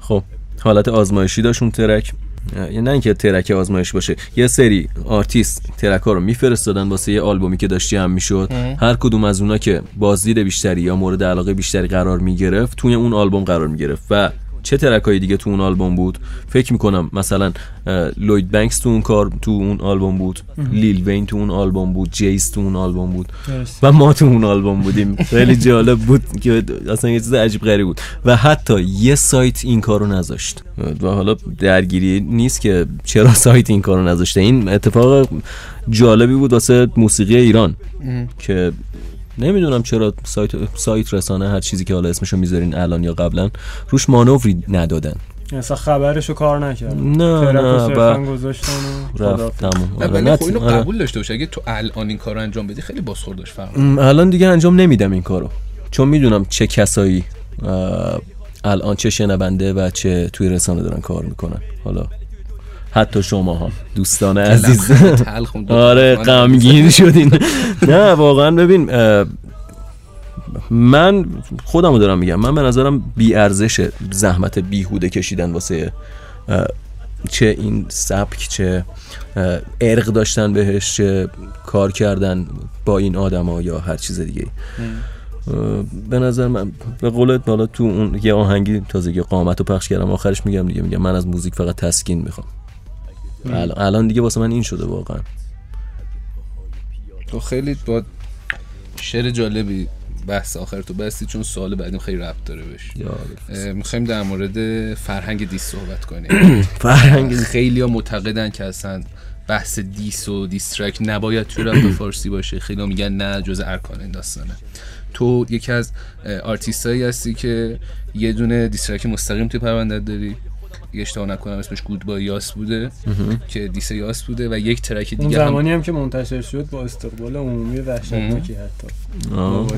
خب حالت آزمایشی داشت اون track. یعنی نه اینکه track آزمایشی باشه. یه سری آرتیست track ها رو میفرستادن واسه یه آلبومی که داشت جمع می‌شد. هر کدوم از اونا که بازدید بیشتری یا مورد علاقه بیشتری قرار می‌گرفت توی اون آلبوم قرار می‌گرفت. و چه ترک های دیگه تو اون آلبوم بود؟ فکر می‌کنم مثلا لوید بنکس تو اون کار تو اون آلبوم بود. لیل وین تو اون آلبوم بود. جیس تو اون آلبوم بود. و ما تو اون آلبوم بودیم. <laughs> خیلی جالب بود که اصلا یه چیز عجیب غریب بود. و حتی یه سایت این کارو نذاشت. و حالا درگیری نیست که چرا سایت این کارو نذاشته. این اتفاق جالبی بود واسه موسیقی ایران که نمی‌دونم چرا سایت سایت رسانه هر چیزی که حالا اسمشو می‌ذارین الان یا قبلا روش مانوری ندادن. اصلا خبرشو کار نکرد نه نه و گذاشتن و رفت. تموم نه آره، نه خب اینو آره. قبول داشته باشه اگه تو الان این کار رو انجام بدی خیلی بازخوردش فرق الان دیگه انجام نمیدم این کارو. چون می‌دونم چه کسایی الان چه شنونده و چه توی رسانه دارن کار می‌کنن. حالا حتی شما ها دوستان عزیز. آره تا غمگین شدین. نه واقعا ببین من خودمو دارم میگم. من به نظرم بی ارزش زحمت بیهوده کشیدن واسه چه این سبک چه ارق داشتن بهش چه کار کردن با این آدما یا هر چیز دیگه به نظر من به قولت حالا تو اون یه آهنگی تازگی قامت رو پخش کردم آخرش میگم دیگه میگم من از موزیک فقط تسکین می‌خوام. الان, الان دیگه واسه من این شده واقعا. تو خیلی با شعر جالبی بحث آخر تو بستی چون سوال بعدیم خیلی ربط داره بهش. می‌خوایم در مورد فرهنگ diss صحبت کنیم. <coughs> فرهنگ خیلی ها معتقدن که اصلا بحث diss و diss track نباید توی رپ <coughs> فارسی باشه. خیلی ها میگن نه جز ارکان این داستانه. تو یکی از آرتیست هایی هستی که یه دونه diss track مستقیم توی پروندت داری. اشتباه نکنم اسمش Goodbye یاس بوده که دیس یاس بوده و یک ترک اون دیگه هم زمانی هم که منتشر شد با استقبال عمومی وحشتناکی حتی.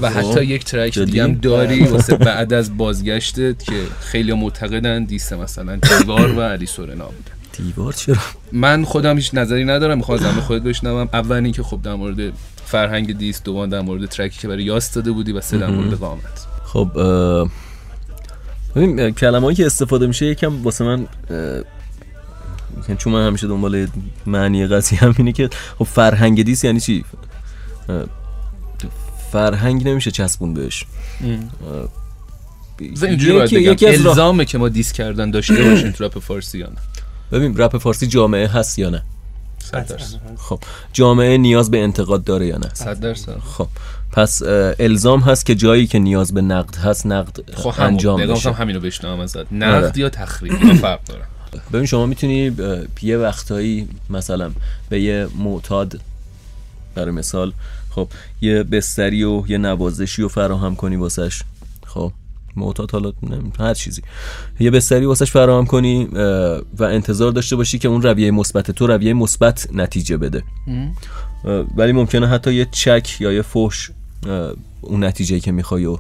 و حتی یک ترک؟ دیگه هم داری واسه بعد از بازگشتت که خیلی معتقدن دیست مثلا دیوار و علی سورنا بوده. دیوار چرا؟ من خودم هیچ نظری ندارم می‌خوام از زمان خودت بشنوم. اول اینکه خب در مورد فرهنگ دیست دوم در مورد ترکی که برای یاس داده بودی و سه در مورد قامت. خب ببین کلمه‌ای که استفاده میشه یکم واسه من یعنی چون من همیشه دنبال معنی قضیه هم اینه که خب فرهنگ دیس یعنی چی؟ فرهنگ نمیشه چسبون بهش. اینجوری یکی- از الزامه که ما دیس کردن داشته باشیم تو رپ فارسی یا نه. ببین رپ فارسی جامعه هست یا نه؟ صد درصد. خب جامعه نیاز به انتقاد داره یا نه؟ صد درصد. خب پس الزام هست که جایی که نیاز به نقد هست نقد خب انجام بشه. کنم همینو بشنوم ازت. نقد آره. یا تخریب؟ فرق داره ببین شما می‌تونی یه وقتایی مثلا به یه معتاد برای مثال خب یه بستری و یه نوازشی رو فراهم کنی واسش. خب معتاد حالا هر چیزی. یه بستری واسش فراهم کنی و انتظار داشته باشی که اون رویه مثبت تو رویه مثبت نتیجه بده. ولی ممکنه حتی یه چک یا یه فوش اون نتیجه که می‌خوای و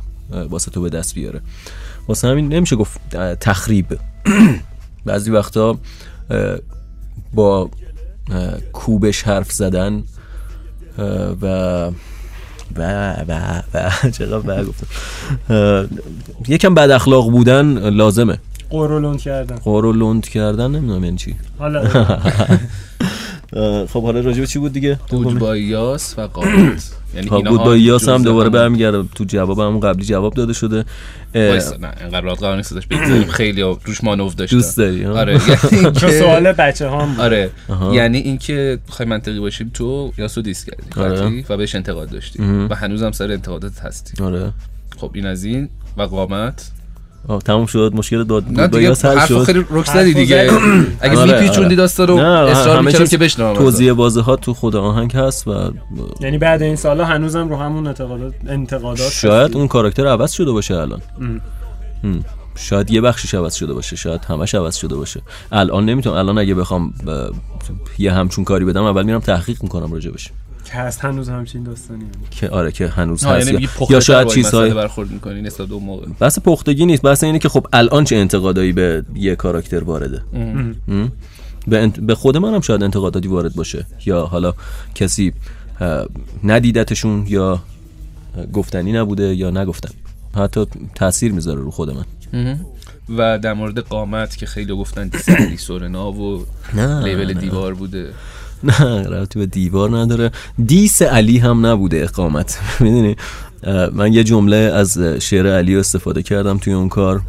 واسه تو به دست بیاره. واسه همین نمیشه گفت تخریب. <clears throat> بعضی وقتا با کوبش حرف زدن و و و و <laughs> چقدر گفتم. یکم بد اخلاق بودن لازمه. قرولون کردن. قور و لند کردن نمی‌دونم یعنی چی. حالا. <laughs> خب حالا راجع به چی بود دیگه؟ بود با یاس و قامت <clears throat> یعنی ها، اینا بود. با یاس هم دوباره برمیگرده. تو جواب همون قبلی جواب داده شده. نه اینقدر راحت قرار نیست داشت بگذاریم. <clears throat> خیلی روش مانور داشتن. دوست داری؟ آره <laughs> یعنی سوال بچه ها هم بود. آره. یعنی اینکه بخوای منطقی باشیم تو یاسو دیس کردی آره. و بهش انتقاد داشتی. و هنوزم سر انتقادات هستی. آره. خب این از این و قامت تموم شد مشکل داد نه بود با دیگه یاس حل حرفو شد خیلی رک زدی حرفو دیگه. اگه آره، میپیچوندی آره. داستان رو نه اصرار می‌کردم که بشنوم توضیح واضحات تو خود آهنگ هست و یعنی بعد این سالا هنوزم رو همون انتقادات انتقادات شاید. اون کاراکتر عوض شده باشه الان هم. شاید یه بخشش عوض شده باشه شاید همش عوض شده باشه الان نمی‌تونم الان اگه بخوام اه، یه همچون کاری بدم اول میرم تحقیق می‌کنم راجبش که هست هنوز همچین داستانی. که آره که هنوز هست. یعنی یا, یا شاید چیزهای برخورد می‌کنی نسبت به اون موقع. بحث پختگی نیست. بحث اینه که خب الان چه انتقادایی به یه کاراکتر وارده؟ به, انت... به خود منم شاید انتقاداتی وارد باشه. یا حالا کسی ندیدتشون یا گفتنی نبوده یا نگفتن. حتی تاثیر می‌ذاره رو خود من. و در مورد قامت که خیلی گفتن دیسلی سورنا و نه، لیبل. دیوار بوده. <laughs> نه ربطی به دیوار نداره. دیس علی هم نبوده اقامت. <laughs> می‌دونی؟ من یه جمله از شعر علی استفاده کردم توی اون کار.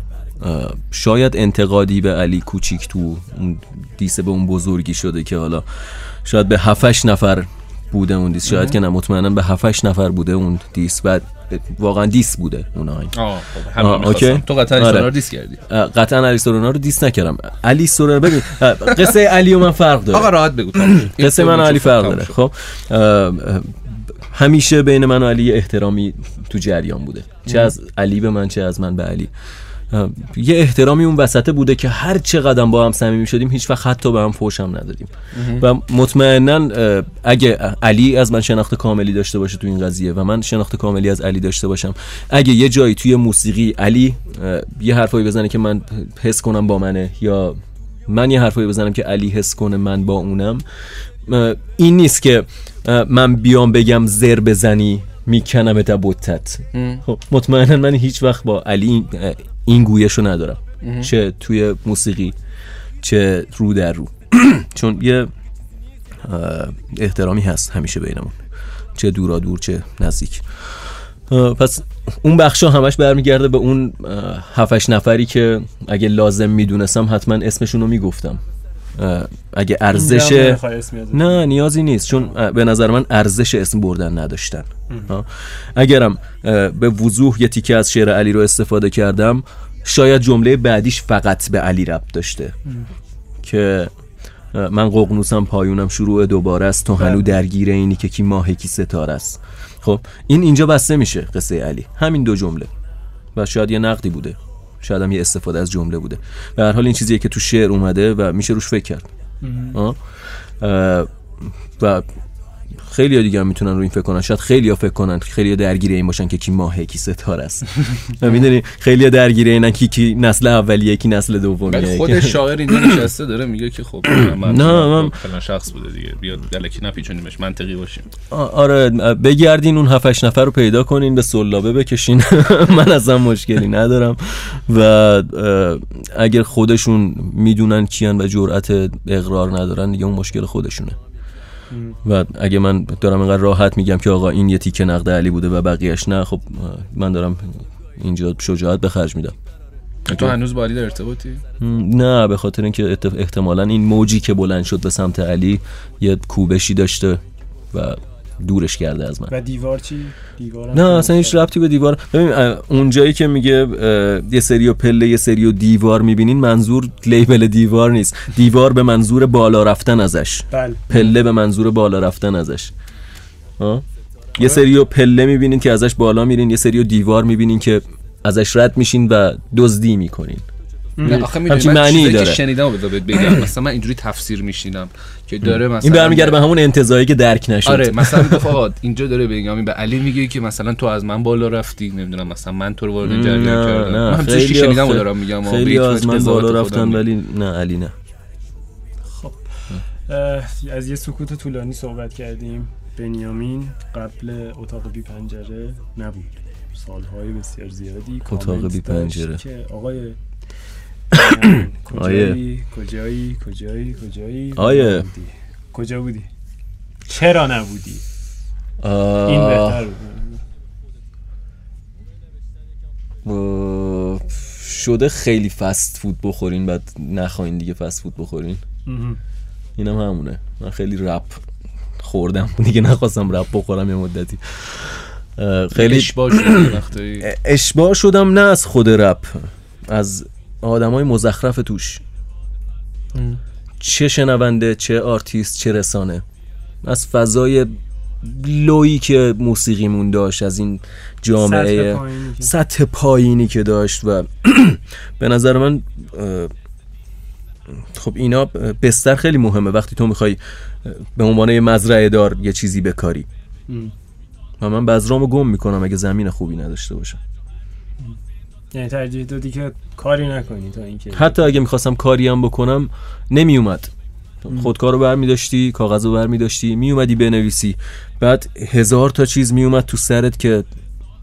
شاید انتقادی به علی کوچیک تو اون diss به اون بزرگی شده که حالا شاید به هفتش نفر بوده اون diss. شاید که نه مطمئنا به هفتش نفر بوده اون diss. و واقعا diss بوده اون آهنگ. آه خب آه، همین okay. می‌خواستم. تو قطعا آره. رو diss کردی. قطعا علی سورنا رو diss نکردم. علی سورنا ببین قصه علی و من فرق داره. آقا راحت بگو قصه من علی. فرق داره. خب همیشه بین من و علی احترامی تو جریان بوده. چه از علی به من چه از من به علی. یه احترامی اون وسطه بوده که هر چه قدم با هم صمیمی شدیم هیچ وقت حتی به هم فوش هم ندادیم. و مطمئنا اگه علی از من شناخت کاملی داشته باشه تو این قضیه و من شناخت کاملی از علی داشته باشم اگه یه جایی توی موسیقی علی یه حرفایی بزنه که من حس کنم با منه یا من یه حرفایی بزنم که علی حس کنه من با اونم این نیست که من بیام بگم زر بزنی می‌کنم تا بوتت خب مطمئنا من هیچ وقت با علی این- اه، گویش رو ندارم چه توی موسیقی چه رو در رو. <clears throat> چون یه اه، احترامی هست همیشه بینمون. چه دورا دور چه نزدیک. اه، پس اون بخشا همش برمیگرده به اون اه، هفتش نفری که اگه لازم می‌دونستم حتما اسمشون رو می‌گفتم. اه، اگه ارزش نه نیازی نیست چون به نظر من ارزش اسم بردن نداشتن. اگرم به وضوح یه تیکه از شعر علی رو استفاده کردم شاید جمله بعدیش فقط به علی ربط داشته. که من ققنوسم پایونم شروع دوباره است تو هنو درگیر اینی که کی ماه کی ستاره است. خب این اینجا بسته میشه قصه علی. همین دو جمله. و شاید یه نقدی بوده. شاید هم یه استفاده از جمله بوده. به هر حال این چیزیه که تو شعر اومده و میشه روش فکر کرد. و خیلی دیگه هم می‌تونن رو این فکر کنن. شاید خیلی فکر کنن خیلی درگیر این باشن که کی ماهه کی ستاره است. <laughs> و می‌دونی خیلی درگیر اینن کی کی نسل اولیه کی نسل ولی دومیه خود <laughs> شاعر اینجا نشسته داره میگه که خب من <clears throat> نه، من- فلان شخص بوده دیگه. بیاد دلکی نپیچونیمش منطقی باشیم. آره بگردین اون هفتش نفر رو پیدا کنین به سلابه بکشین. <laughs> من اصلا مشکلی ندارم. و اگر خودشون می‌دونن کیان و جرأت اقرار ندارن دیگه اون مشکل خودشونه. و اگه من دارم اینقدر راحت میگم که آقا این یه تیکه نقد علی بوده و بقیهش نه خب من دارم اینجا شجاعت به خرج میدم. تو هنوز با علی در ارتباطی؟ نه به خاطر اینکه احتمالا این موجی که بلند شد به سمت علی یه کوبشی داشته و دورش کرده از من. و دیوار چی؟ دیوار نه اصلا هیچ ربطی به دیوار ببین اه، اون جایی که میگه یه سری و پله یه سری و دیوار می‌بینین منظور لیبل دیوار نیست. دیوار به منظور بالا رفتن ازش. بله. پله به منظور بالا رفتن ازش. ها؟ یه سری و پله می‌بینین که ازش بالا میرین یه سری و دیوار می‌بینین که ازش رد میشین و دزدی می‌کنین. نه آخه می‌دونی من معنی چیزایی که داره. شنیدم بگم <clears throat> مثلا من اینجوری تفسیر میشینم که داره مثلا این برمیگرده به همون انتظایی که درک نشد آره مثلا گفت آقا اینجا داره بنیامین به علی میگه که مثلا تو از من بالا رفتی نمی‌دونم مثلا من تو رو وارد جریان کردم من نه چیزی خیلی شنیدم و دارم میگم خیلی از من بالا رفتن. ولی نه علی نه اه، از یه سکوت طولانی صحبت کردیم بنیامین قبل اتاق بی پنجره نبود سالهای بسیار زیادی اتاق بی پنجره. که آقای. کجایی کجایی کجایی کجایی آیه. کجا بودی چرا نبودی این بهتر شده خیلی فست فود بخورین بعد نخواین دیگه فست فود بخورین. اینم همونه. من خیلی رپ خوردم. <laughs> دیگه نخواستم رپ بخورم یه مدتی. خیلی اشباع شدم نه از خود رپ از آدم های مزخرف توش. چه شنونده چه آرتیست چه رسانه. از فضای low یی که موسیقیمون داشت از این جامعه سطح پایینی که- سطح پایینی که داشت و <clears throat> به نظر من خب اینا بستر خیلی مهمه. وقتی تو می‌خوای به عنوان یه مزرعه دار یه چیزی بکاری. و من بذرامو گم می‌کنم اگه زمین خوبی نداشته باشم. یعنی ترجیح دادی که کاری نکنی تا اینکه حتی اگه می‌خواستم کاری هم بکنم نمیومد خودکارو برمی داشتی کاغذ رو برمی داشتی میومدی بنویسی. بعد هزار تا چیز میومد تو سرت که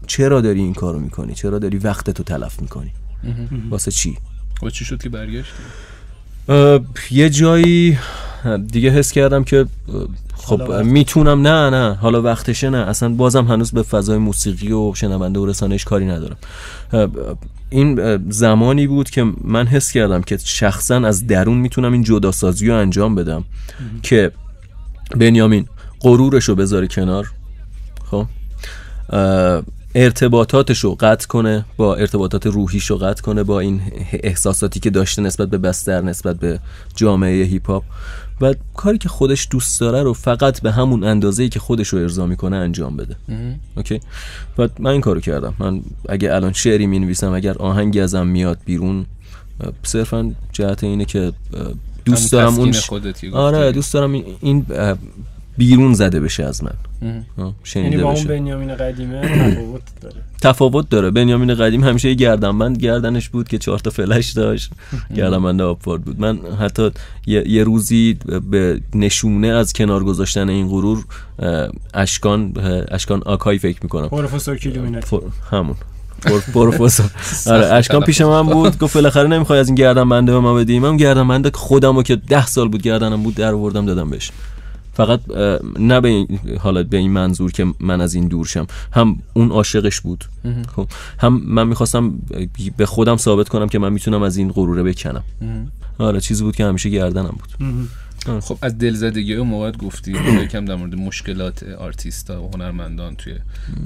چرا داری این کارو می‌کنی؟ چرا داری وقتتو تلف می‌کنی؟ واسه چی؟ و چی شد که برگشتی؟ یه جایی دیگه حس کردم که خب می‌تونم نه نه حالا وقتشه نه. اصلا بازم هنوز به فضای موسیقی و شنونده و رسانش کاری ندارم. این زمانی بود که من حس کردم که شخصا از درون می‌تونم این جداسازی رو انجام بدم که بنیامین غرورش رو بذاره کنار خب؟ ارتباطاتش رو قطع کنه با ارتباطات روحیش رو قطع کنه با این احساساتی که داشته نسبت به بستر نسبت به جامعه هیپ هاپ. و کاری که خودش دوست داره رو فقط به همون اندازه‌ای که خودش رو ارضا می‌کنه انجام بده. اوکی؟ و من این کارو کردم. من اگه الان شعری می نویسم اگر آهنگی ازم میاد بیرون صرفا جهت اینه که دوست دارم اون ش-. آره دوست دارم این- بیرون زده بشه از من. یعنی با اون بنیامین قدیمه تفاوت داره. <clears throat> تفاوت داره. بنیامین قدیم همیشه یه گردنبند گردنش بود که چهار تا فلش داشت. گردنبند آپورد بود. من حتی یه, یه روزی به نشونه از کنار گذاشتن این غرور اشکان اشکان آکای فکر می‌کنم. پروفسور کیلومیناتی پر- همون. پر- پروفسور. <laughs> آره اشکان پیش من بود. گفت بالاخره نمی‌خوای از این گردنبنده به من بدی. من گردنبنده خودمو که ده سال بود گردنم بود در آوردم دادم بهش. فقط نه به این حالا به این منظور که من از این دور شم هم اون عاشقش بود. خب هم من می‌خواستم به خودم ثابت کنم که من می‌تونم از این غروره بکنم. آره چیزی بود که همیشه گردنم بود. خب از دلزدگی اون موقع گفتی. <coughs> یکم در مورد مشکلات آرتیستا و هنرمندان توی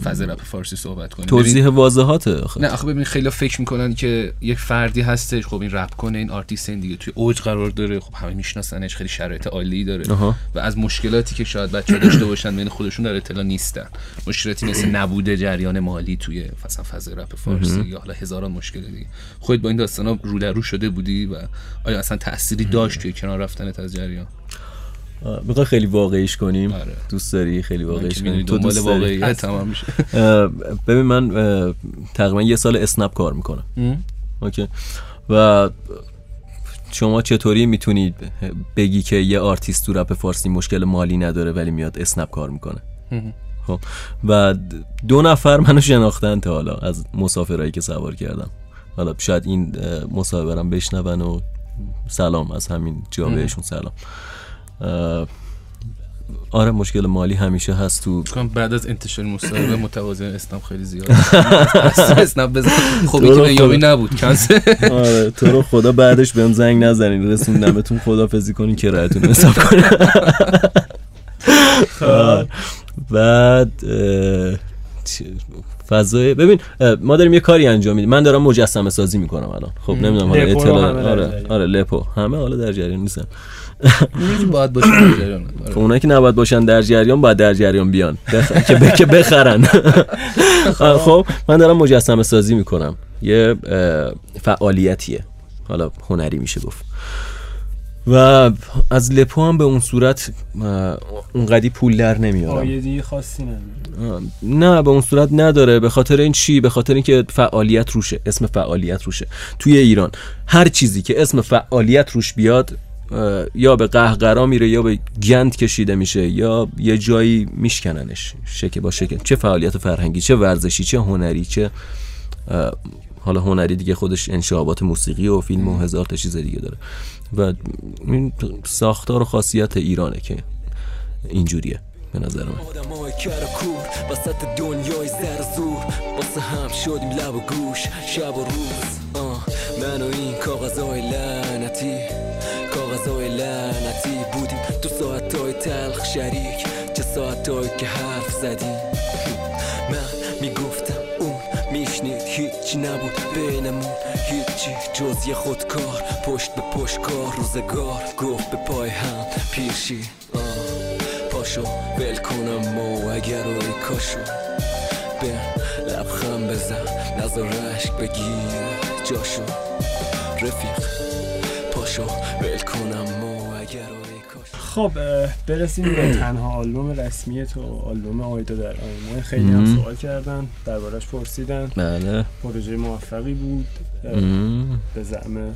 فاز رپ فارسی صحبت کنیم. توضیح واضحاته آخه. نه آخه ببین خیلی فکر می‌کنن که یک فردی هستش. خب این رپ کنه این آرتیست این دیگه. توی اوج قرار داره. خب همه میشناسنش. خیلی شرایط عالی داره. آها. و از مشکلاتی که شاید بچه داشته باشن بین خودشون در اطلاع نیستن. مشکلاتی مثل نبوده جریان مالی توی مثلا فاز رپ فارسی یا حالا هزاران مشکل دیگه. خودت با این داستانا رو در رو شده بودی و آیا اصلا تأثیری داشت توی کنار رفتنت از جریان؟ آه، می‌خوای خیلی واقعیش کنیم؟ آره. دوست داری خیلی واقعیش کنیم؟ تو دوست داری؟ واقعیت تمام میشه. ببین من تقریبا یه سال اسنپ کار می‌کنم. اوکی. و شما چطوری می‌تونید بگی که یه آرتیست تو رپ فارسی مشکل مالی نداره ولی میاد اسنپ کار می‌کنه؟ خب. و دو نفر منو شناختن تا حالا از مسافرایی که سوار کردم. حالا شاید این مصاحبه بشنون و سلام از همین جا بهشون سلام. آره مشکل مالی همیشه هست تو بعد از انتشار مصاحبه <coughs> متوازی اسنپ خیلی زیاد. <laughs> اسنپ بزن. خب که خدا. نبود کنسل. آره تو رو خدا بعدش بهم زنگ نزنین رسوندمتون خدافزی کنین کرایتون رو حساب کنین. <laughs> بعد فضای ببین ما داریم یه کاری انجام میدیم من دارم مجسمه سازی می‌کنم الان خب نمی‌دونم حالا اطلاع آره. آره لپو همه حالا در جریان نیستن باید باشه در جریان. <laughs> خب اونایی که نباید باشن در جریان باید در جریان بیان. که. که بخرن <laughs> خب من دارم مجسمه سازی می‌کنم یه فعالیتیه حالا هنری میشه گفت و از لپو هم به اون صورت اونقدی پول در نمیارم. آیدی خاصی نداره. نه به اون صورت نداره. به خاطر این چی؟ به خاطر اینکه فعالیت روشه اسم فعالیت روشه. توی ایران هر چیزی که اسم فعالیت روش بیاد یا به قهقرا میره یا به گند کشیده میشه یا یه جایی میشکننش. شکل با شکل. چه فعالیت فرهنگی چه ورزشی چه هنری چه حالا هنری دیگه خودش انشابات موسیقی و فیلم و هزار تا چیز دیگه داره. و این ساختار و خاصیت ایرانه که اینجوریه به نظر من. وسط دنیای زر و زور. واسه هم شدیم لب و گوش شب و روز. آه من و این کاغذهای لعنتی کاغذهای لعنتی بودیم. تو ساعتهای تلخ شریک چه ساعتهایی که حرف زدیم. من می‌گفتم اون میشنید هیچی نبود بینمون. جز یه خودکار پشت به پشت کار روزگار گفت به پای هم پیشی آه پاشو ول کنم و اگر روی کاشو. به لبخم بزن نظر عشق بگیر جاشو. رفیق پاشو ول کنم و اگر روی کاشو. خب برسیم به <clears throat> تنها آلبوم رسمی تو آلبوم آیدا در آینه خیلی هم. سوال کردن دربارش پرسیدن. بله. پروژه موفقی بود. به زعم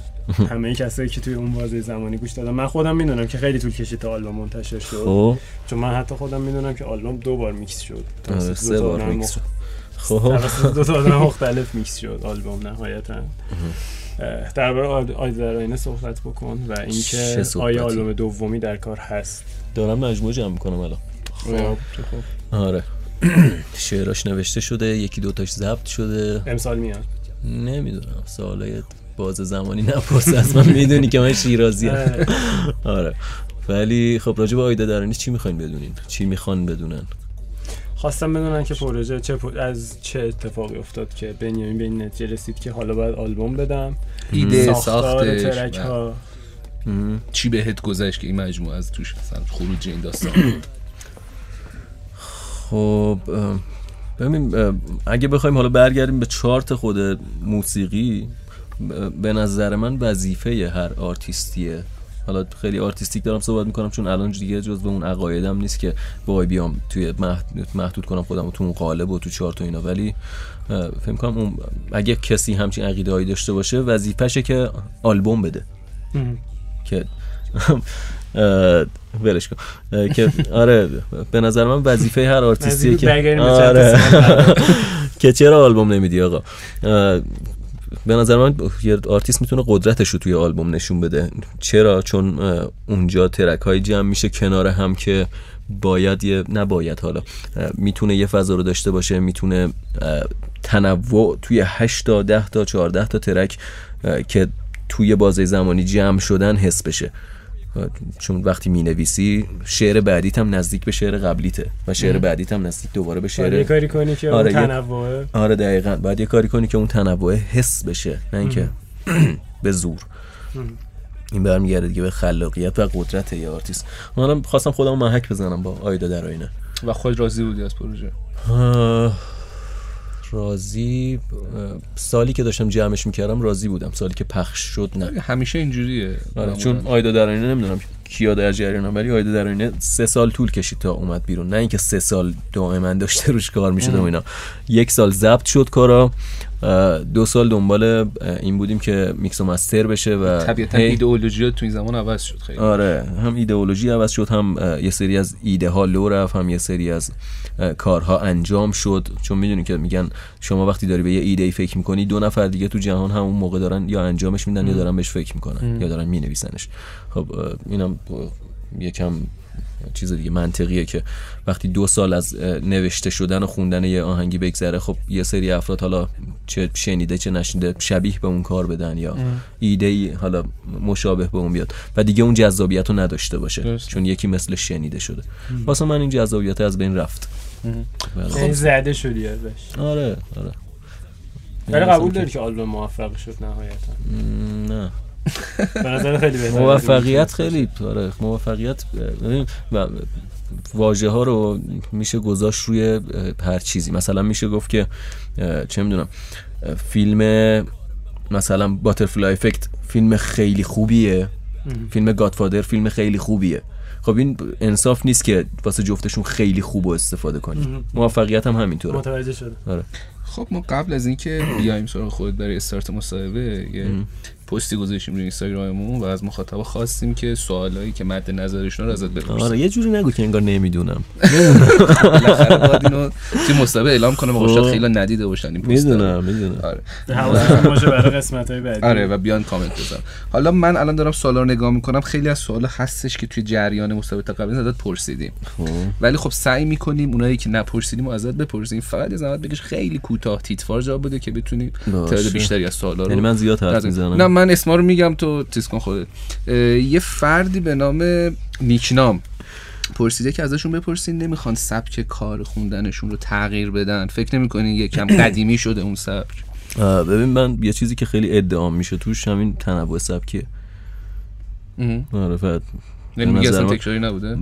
همه کسایی که توی اون بازه زمانی گوش دادن. من خودم می‌دونم که خیلی طول کشید تا آلبوم منتشر شد. خب. چون من حتی خودم می‌دونم که آلبوم دو بار میکس شد. آره، سه بار میکس شد. خب. دو تا آدم مختلف میکس شد آلبوم نهایتا. درباره آد- آیدا در آینه صحبت بکن و اینکه؟ آیا آلبوم دومی در کار هست. دارم مجموعه جمع می‌کنم الان. خب. خب. آره. <clears throat> شعراش نوشته شده یکی دوتاش ضبط شده. امسال میاد. نمی‌دونم. سوالای باز زمانی نپرس از من می‌دونی که من شیرازی اه، <laughs> آره. ولی خب راجع به آیدا درانی چی می‌خواین بدونین؟ چی می‌خوان بدونن؟ خواستم بدونن که پروژه چه پ- از چه اتفاقی افتاد که بنیامین به این نتیجه رسید که حالا باید آلبوم بدم. ایده ساختار ساختش ترک ها. چی بهت گذشت که این مجموعه از توش مثلا خروج این داستان خب ببین اگه بخوایم حالا برگردیم به چارت خود موسیقی به نظر من وظیفه هر آرتیستیه. حالا خیلی artistic دارم صحبت می‌کنم چون الان دیگه جز به اون عقایدم نیست که وای بیام توی محدود, محدود کنم خودم تو اون قالب و تو چارت و اینا. ولی فکر کنم اون اگه کسی همچین عقیده هایی داشته باشه وظیفشه که آلبوم بده. که <laughs> ولش کن. که آره به نظر من وظیفه هر آرتیستیه که آره. <laughs> که چرا آلبوم نمیدی آقا؟ به نظر من یه آرتیست می‌تونه قدرتش رو توی آلبوم نشون بده. چرا؟ چون اونجا track هایی جمع میشه کنار هم که باید یه نباید حالا می‌تونه یه فضا رو داشته باشه می‌تونه تنوع توی 8 تا 10 تا 14 تا track که توی بازه زمانی جمع شدن حس بشه. چون وقتی می نویسی شعر بعدیت هم نزدیک به شعر قبلیته و شعر بعدیت هم نزدیک دوباره به باید یه شعر کاری کنی که آره، اون تنوعه. آره دقیقا. باید یه کاری کنی که اون تنوع حس بشه نه اینکه <clears throat> به زور. این برمیگرده دیگه به خلاقیت و قدرت یه آرتیست. منم خواستم خودم محک بزنم با آیدا در آینه. و خود راضی بودی از پروژه؟ آه، راضی سالی که داشتم جمعش می‌کردم راضی بودم. سالی که پخش شد نه. همیشه اینجوریه. آره. چون آیدا در آینه نمی‌دونم کیا در جریانم ولی آیدا در آینه سه سال طول کشید تا اومد بیرون. نه اینکه سه سال دائما داشته روش کار می‌شد و اینا. یک سال ضبط شد کارا. دو سال دنبال این بودیم که میکس و مستر بشه و طبیعتا هی- ایدئولوژی تو این زمان عوض شد خیلی. آره هم ایدئولوژی عوض شد هم یه سری از ایده ها لو رفت هم یه سری از کارها انجام شد. چون می‌دونی که میگن شما وقتی داری به یه ایده ای فکر می‌کنی دو نفر دیگه تو جهان همون موقع دارن یا انجامش میدن یا دارن بهش فکر می‌کنن یا دارن مینویسنش. خب اینم یکم چیز دیگه منطقیه که وقتی دو سال از نوشته شدن و خوندن یه آهنگی بگذره خب یه سری افراد حالا چه شنیده چه نشنیده شبیه به اون کار بدن یا ایده ای حالا مشابه به اون بیاد و دیگه اون جذابیت رو نداشته باشه. درست. چون یکی مثل شنیده شده. واسه من این جذابیت از بین رفت. بله. یعنی زده شدی ازش. آره آره. ولی مثلا قبول داری که آلبوم موفق شد نهایتا؟ نه. <laughs> خیلی موفقیت خیلی آره موفقیت واژه ها رو میشه گذاشت روی هر چیزی. مثلا میشه گفت که چه می‌دونم فیلم مثلا باترفلای افکت فیلم خیلی خوبیه. فیلم گادفادر فیلم خیلی خوبیه. خب این انصاف نیست که واسه جفتشون خیلی خوب و استفاده کنی. موفقیت هم همینطوره. متوجه شده آره. خب ما قبل از اینکه بیایم سراغ خود برای استارت مصاحبه یه پستی گذاشتیم روی اینستاگراممون و از مخاطبا خواستیم که سوالایی که مد نظرشون رو ازت بپرسیم آره یه جوری نگو که انگار نمی‌دونم. بالاخره باید اینو مسابقه اعلام کنم و شاید خیلی ندیده باشن این پست. می‌دونم می‌دونم. آره. حواستون باشه برای قسمت های بعدی. آره و بیان کامنت بزن حالا من الان دارم سوالا رو نگاه می‌کنم. خیلی از سوالا هستش که توی جریان مسابقه قبلی ازت پرسیدیم. ولی خب سعی می‌کنیم اونایی که نپرسیدیم و ازت بپرسیم. فقط از زحمت بگیش خیلی کوتاه تیتفار جواب بده که بتونیم. تعداد بیشتری از سوالا رو یعنی من زیاد حرف. می‌زنم. نه من اسما رو میگم تو چیز کن خودت. یه فردی به نام نیکنام پرسیده که ازشون بپرسین نمی‌خوان سبک کار خوندنشون رو تغییر بدن. فکر نمی‌کنین یه کم <coughs> قدیمی شده اون سبک؟ ببین من یه چیزی که خیلی ادعام میشه توش همین تنوع سبکیه. آره فقط یعنی به میگه نظر اصلا من- تکراری نبوده؟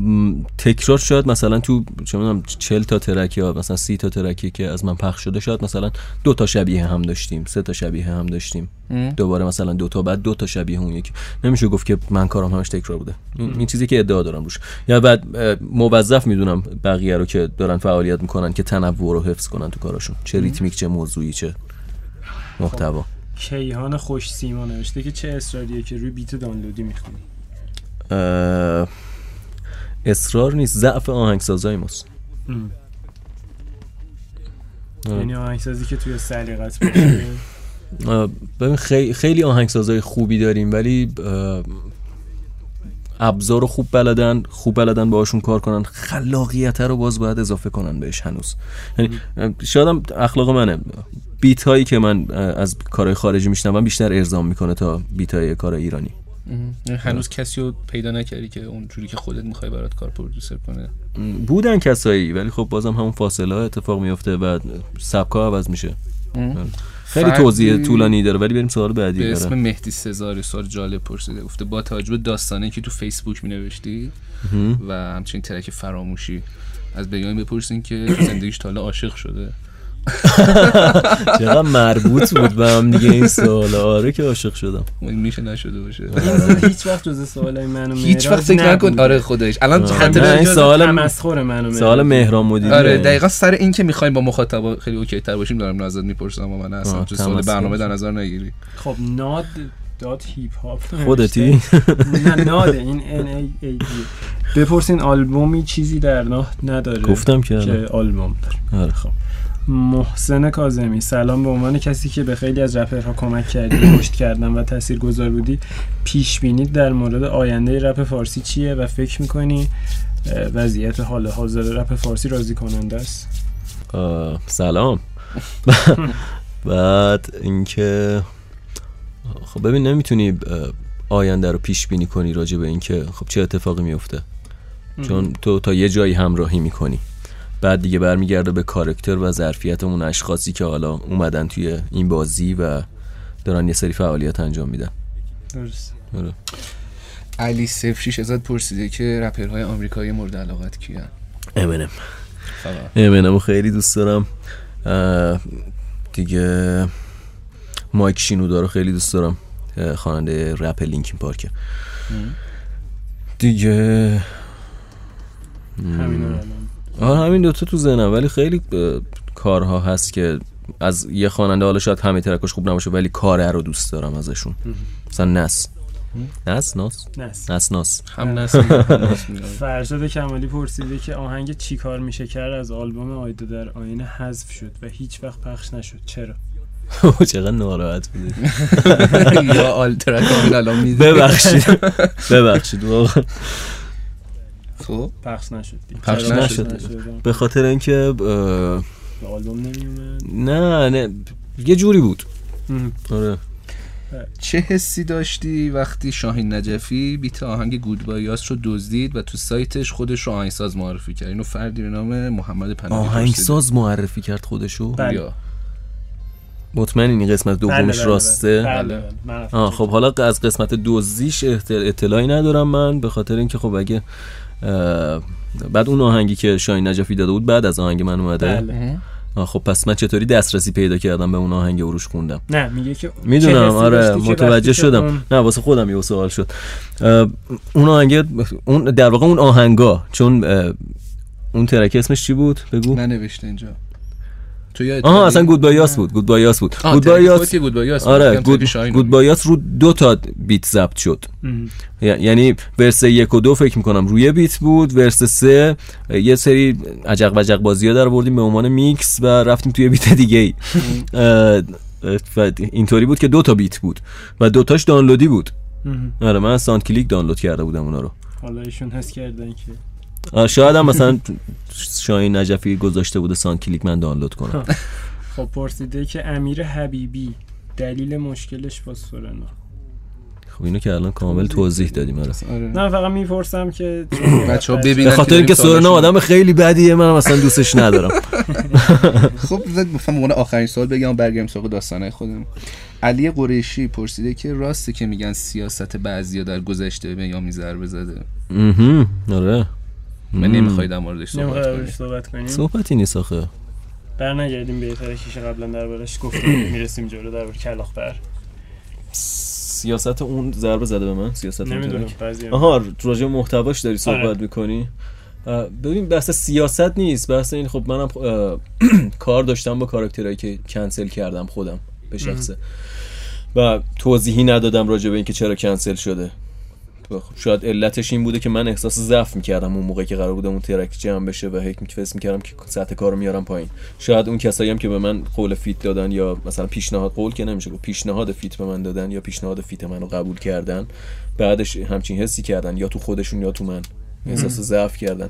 تکرار شاید مثلا تو چه می‌دونم 40 تا ترک یا مثلا 30 تا ترکی که از من پخش شده شاید مثلا دو تا شبیه هم داشتیم سه تا شبیه هم داشتیم. ام. دوباره مثلا دو تا بعد دو تا شبیه اون یکی. نمیشه گفت که من کارم همش تکرار بوده. این این چیزی که ادعا دارم روش. یا بعد موظف می‌دونم بقیه رو که دارن فعالیت می‌کنن که تنوع رو حفظ کنن تو کاراشون. چه ریتمیک چه موضوعی چه محتوا. کیهان خوش سیما نوشته که چه اصراریه که روی بیت دانلودی می‌خونی؟ اصرار نیست. ضعف آهنگسازای ماست. یعنی آهنگسازی که توی سلیقت <coughs> باشه؟ ببین خیلی خیلی آهنگسازای خوبی داریم ولی ابزار رو خوب بلدن خوب بلدن باهاشون کار کنن. خلاقیت رو باز باید اضافه کنن بهش هنوز. یعنی شاید هم اخلاق منه. بیت هایی که من از کارهای خارجی میشنوم بیشتر ارزام می‌کنه تا بیت های کار ایرانی. هنوز کسی رو پیدا نکردی که اونجوری که خودت می‌خوای برات کار پرودوسر کنه؟ بودن کسایی ولی خب بازم همون فاصله ها اتفاق میفته و سبکا عوض میشه. خیلی فردی توضیح طولانی داره ولی بریم سوال بعدی. به اسم داره مهدی سزاری سوال جالب پرسیده. گفته با توجه به داستانه که تو فیسبوک می نوشتی و همچنین ترک فراموشی از بیان بپرسین که زندگیش تا حالا عاشق شده. <laughs> چقدر مربوط بود به هم دیگه این سوال. آره که عاشق شدم. میشه نشده باشه. این هیچ وقت جز سوالای منو هیچ وقت فکر نکن. آره خودش. الان آره. خاطر نه، این سوال- تمسخر منو سوال مهران مدیری آره دقیقا سر این که می‌خوایم با مخاطبا خیلی اوکی تر باشیم دارم ازت می‌پرسم و من اصلا آه، تو سوال برنامه در. نظر نگیری. خب ناد داد هیپ هاپ خودتی؟ نه ناده این ان ای ای بپرسین آلبومی چیزی در راه نداره گفتم که. آلبوم داره. آره. خب. محسن کاظمی سلام به عنوان کسی که به خیلی از رپرها کمک کردی پشت کردن و تاثیرگذار بودی پیش بینید در مورد آینده رپ فارسی چیه و فکر می‌کنی؟ وضعیت حال حاضر رپ فارسی راضی کننده است سلام. <laughs> بعد اینکه خب ببین نمی‌تونی آینده رو پیش بینی کنی راجع به اینکه خب چه اتفاقی میفته چون تو تا یه جایی همراهی می‌کنی. بعد دیگه برمیگرده به کارکتر و ظرفیت اون اشخاصی که حالا اومدن توی این بازی و دارن یه سری فعالیت انجام میدن. درست آره. علی صفر شیش ازت پرسیده که رپرهای آمریکایی مورد علاقت کیان؟ امنم. فقط امنمو خیلی دوست دارم. دیگه مایک شینودا رو خیلی دوست دارم. خواننده رپ لینکین پارکه. دیگه همین. آره همین دوتا تو ذهنم ولی خیلی اه، کارها هست که از یه خواننده حالا شاید همه ترکش خوب نباشه ولی کاره رو دوست دارم ازشون. مثلا نس. نس؟ ناس؟ نس. نس ناس. هم نسل. <laughs> فرشاد کمالی پرسیده که آهنگ چی کار میشه کرد؟ از آلبوم آیدا در آینه حذف شد و هیچ وقت پخش نشد. چرا؟ <laughs> چقدر ناراحت بوده <laughs> یا آلترا کامل الان میده ببخشید. ببخشید واقعا. خب؟ پخش نشد. پخش نشد. به خاطر اینکه به آلبوم نمیومد؟ نه نه. یه جوری بود. آره. چه حسی داشتی وقتی شاهین نجفی بیت آهنگ گودبایاس رو دزدید و تو سایتش خودش رو آهنگساز معرفی کرد؟ اینو فردی به نام محمد پناهی آهنگساز معرفی کرد خودشو؟ بله. یا مطمئن این قسمت بله، دومش بله، راسته؟ بله، بله. بله. آه خب حالا از قسمت دوزیش اطلاعی ندارم من به خاطر اینکه خب اگه بعد اون آهنگی که شاین نجفی داده بود بعد از آهنگ من اومده. بله. خب پس من چطوری دسترسی پیدا کردم به اون آهنگ عروش خوندم؟ نه میگه که می‌دونم آره متوجه شدم. اون- نه واسه خودم یه سوال شد. اه، اون آهنگ اون در واقع اون آهنگا چون اه، اون track اسمش چی بود؟ بگو. ننوشته اینجا. تو یادت آها؟ اصلا Goodbye Us بود Goodbye Us بود. Goodbye Us Goodbye Us بود. آره Good بود. Bye Us رو دو تا beat ضبط شد. ی- یعنی verse یک و دو فکر می‌کنم روی beat بود verse سه یه سری عجق وجق بازی ها در بردیم به عنوان میکس و رفتیم توی beat دیگه ای. و اینطوری بود که دو تا beat بود و دوتاش دانلودی بود. آره من از SoundClick دانلود کرده بودم اونا رو. حالا ایشون حس کردن که شاید هم مثلا شاهین نجفی گذاشته بوده ساند کلیک من دانلود کنم. خب. پرسیده که امیر حبیبی دلیل مشکلش با سورنا؟ خب اینو که الان کامل توضیح دادیم آره. آره. نه فقط می‌پرسم که بچه‌ها به ببینن خاطر که اینکه سورنا. آدم خیلی بدیه من اصلا دوستش ندارم. <laughs> خب مثلا آخرین سوال بگم برگردیم سراغ داستانه خودم علی قریشی پرسیده که راسته که میگن سیاست بعضیا در گذشته به یا ضربه زده. آره. من نمی‌خوای در موردش صحبت صحبت کنیم صحبتی نیست آخه. بر نگردیم به ترکیش قبلا دربارش گفتیم می‌رسیم جلو درباره کلاختر سیاست اون ضربه زده به من؟ سیاست اون نمی‌دونم آها راجع به محتواش داری صحبت آره. می‌کنی ببین بحث سیاست نیست. بحث این خب منم <clears throat> کار داشتم با کاراکترهایی که کنسل کردم خودم به شخصه. و توضیحی ندادم راجع به اینکه چرا کنسل شده. شاید علتش این بوده که من احساس ضعف می‌کردم اون موقع که قرار بوده اون track جمع بشه و هی فکر می‌کردم که سطح کار رو میارم پایین. شاید اون کسایی هم که به من قول feat دادن یا مثلا پیشنهاد قول که نمیشه گفت پیشنهاد feat به من دادن یا پیشنهاد feat منو قبول کردن بعدش همچین حسی کردن یا تو خودشون یا تو من. احساس ضعف کردن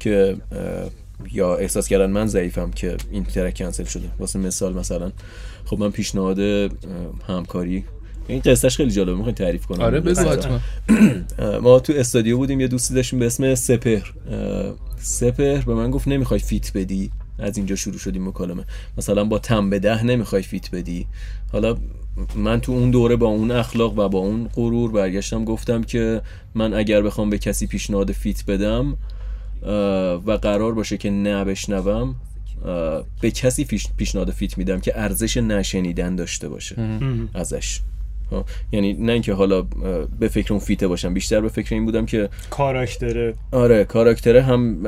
که یا احساس کردن من ضعیفم که این track کنسل شده. واسه مثال مثلا خب من پیشنهاد همکاری این قصهش خیلی جالبه می‌خواین تعریف کنم. آره بگو حتما. <clears throat> ما تو استودیو بودیم یه دوستی داشتیم به اسم سپر سپر به من گفت نمی‌خوای feat بدی؟ از اینجا شروع شدیم مکالمه. مثلا با تم به ده نمی‌خوای feat بدی. حالا من تو اون دوره با اون اخلاق و با اون غرور برگشتم گفتم که من اگر بخوام به کسی پیشنهاد feat بدم و قرار باشه که نه بشنوم اه، به کسی پیش- پیشنهاد فیت میدم که ارزش نشنیدن داشته باشه. ازش. یعنی نه اینکه حالا به فکر اون فیته باشم. بیشتر به فکر این بودم که کاراکتره. آره کاراکتره هم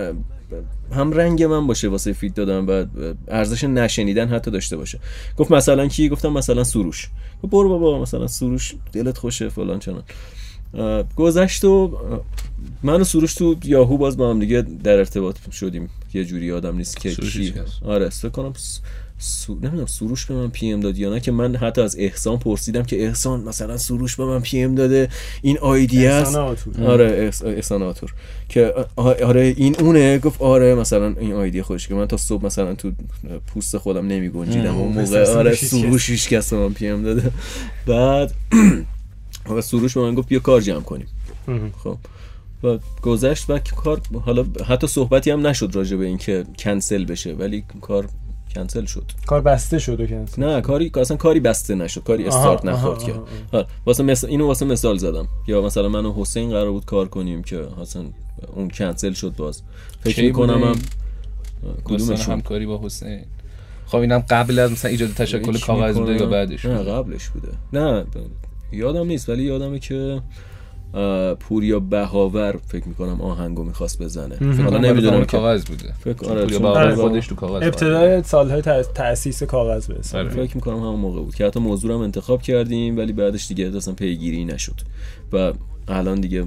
هم رنگ من باشه واسه فیت دادم و ارزش نشنیدن حتی داشته باشه. گفت مثلا کی؟ گفتم مثلا سروش. گفت برو بابا مثلا سروش دلت خوشه فلان چنان. گذشت و من و سروش تو یاهو باز با هم دیگه در ارتباط شدیم. یه جوری آدم نیست که کی. آره فکر کنم. سو... نمی‌دونم سروش به من PM داد یا نه که من حتی از احسان پرسیدم که احسان مثلا سروش به من PM داده این ID است. آره احس- احسان آتور. که آره این اونه. گفت آره مثلا این ID خودش که من تا صبح مثلا تو پوست خودم نمی گنجیدم اون موقع آره سروش هیچ سروش هیچ کس به من PM داده. بعد <clears throat> و سروش به من گفت بیا کار جمع کنیم. خب. و گذشت و کار حالا حتی صحبتی هم نشد راجع به اینکه کنسل بشه. ولی کار کنسل شد. کار بسته شد و کنسل نه کاری اصلا کاری بسته نشد کاری استارت نخورد که. آره. واسه مثل اینو واسه مثال زدم. یا مثلا من و حسین قرار بود کار کنیم که اصلا اون کنسل شد باز. فکر می‌کنم هم کدومشون؟ همکاری با حسین. خب اینم قبل از مثلا ایجاد تشکل کاغذ بوده یا بعدش نه بوده؟ قبلش بوده. نه ب- یادم نیست ولی یادمه که پوریا بهاور فکر می‌کنم آهنگو می‌خواست بزنه. حالا حالا نمی‌دونم نمی‌دونم که کاغذ بوده. فکر آره پوریا بله. خودش تو کاغذ ابتدای سالهای تأسیس کاغذ به آره. فکر می‌کنم همون موقع بود که حتی موضوع هم انتخاب کردیم ولی بعدش دیگه اصلا پیگیری نشد. و الان دیگه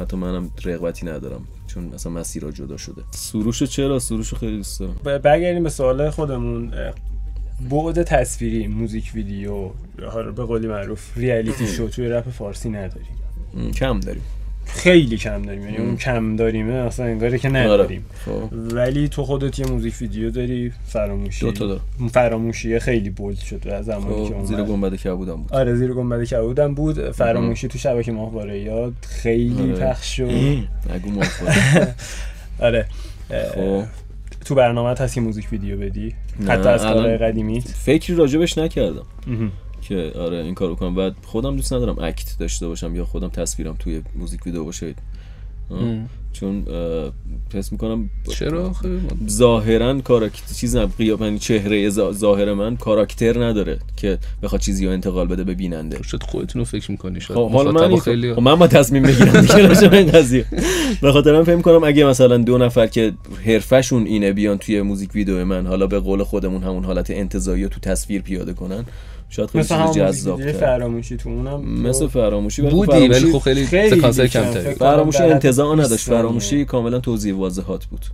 حتی منم رغبتی ندارم چون اصلا مسیرها جدا شده. سروش چرا؟ سروش خیلی دوست دارم. برگردیم به سوال خودمون. بعد تصویری موزیک ویدیو به قولی معروف ریالیتی <clears throat> شو توی رپ فارسی نداریم. کم داریم. خیلی کم داریم یعنی اون کم داریمه اصلا انگاره که نداریم. خب. ولی تو خودت یه موزیک ویدیو داری فراموشی؟ دو تا دارم. فراموشی خیلی بولد شد از زمانی که خب زیر اومد. گنبد کبودم بود. آره زیر گنبد کبودم بود. فراموشی تو شبکه ماهواره یاد خیلی آره. پخش شد. نگو. <laughs> آره. خب. تو برنامه هست که موزیک ویدیو بدی؟ حتی از کارهای قدیمیت فکری راجبش نکردم. که آره این کارو کنم. بعد خودم دوست ندارم اکت داشته باشم یا خودم تصویرم توی موزیک ویدیو باشه. چون حس می‌کنم چرا؟ ظاهرا کاراکتر چیز نه قیاب یعنی چهره ظا- ظاهر من کاراکتر نداره که بخواد چیزی رو انتقال بده به بیننده. شاید خودتون رو فکر می‌کنی شاید؟ خب حالا من خیلی خب من با تصمیم بگیرم دیگه راجع به این قضیه. به خاطر من فکر کنم اگه مثلا دو نفر که حرفشون اینه بیان توی موزیک ویدیو من حالا به قول خودمون همون حالت انتزاعی رو تو تصویر پیاده کنن شاید خیلی چیز جذاب فراموشی تو اونم مثل فراموشی ولی بودی ولی خب خیلی سکانسر. کمتری فکر فراموشی انتزاع 20 نداشت. فراموشی کاملا توضیح واضحات بود.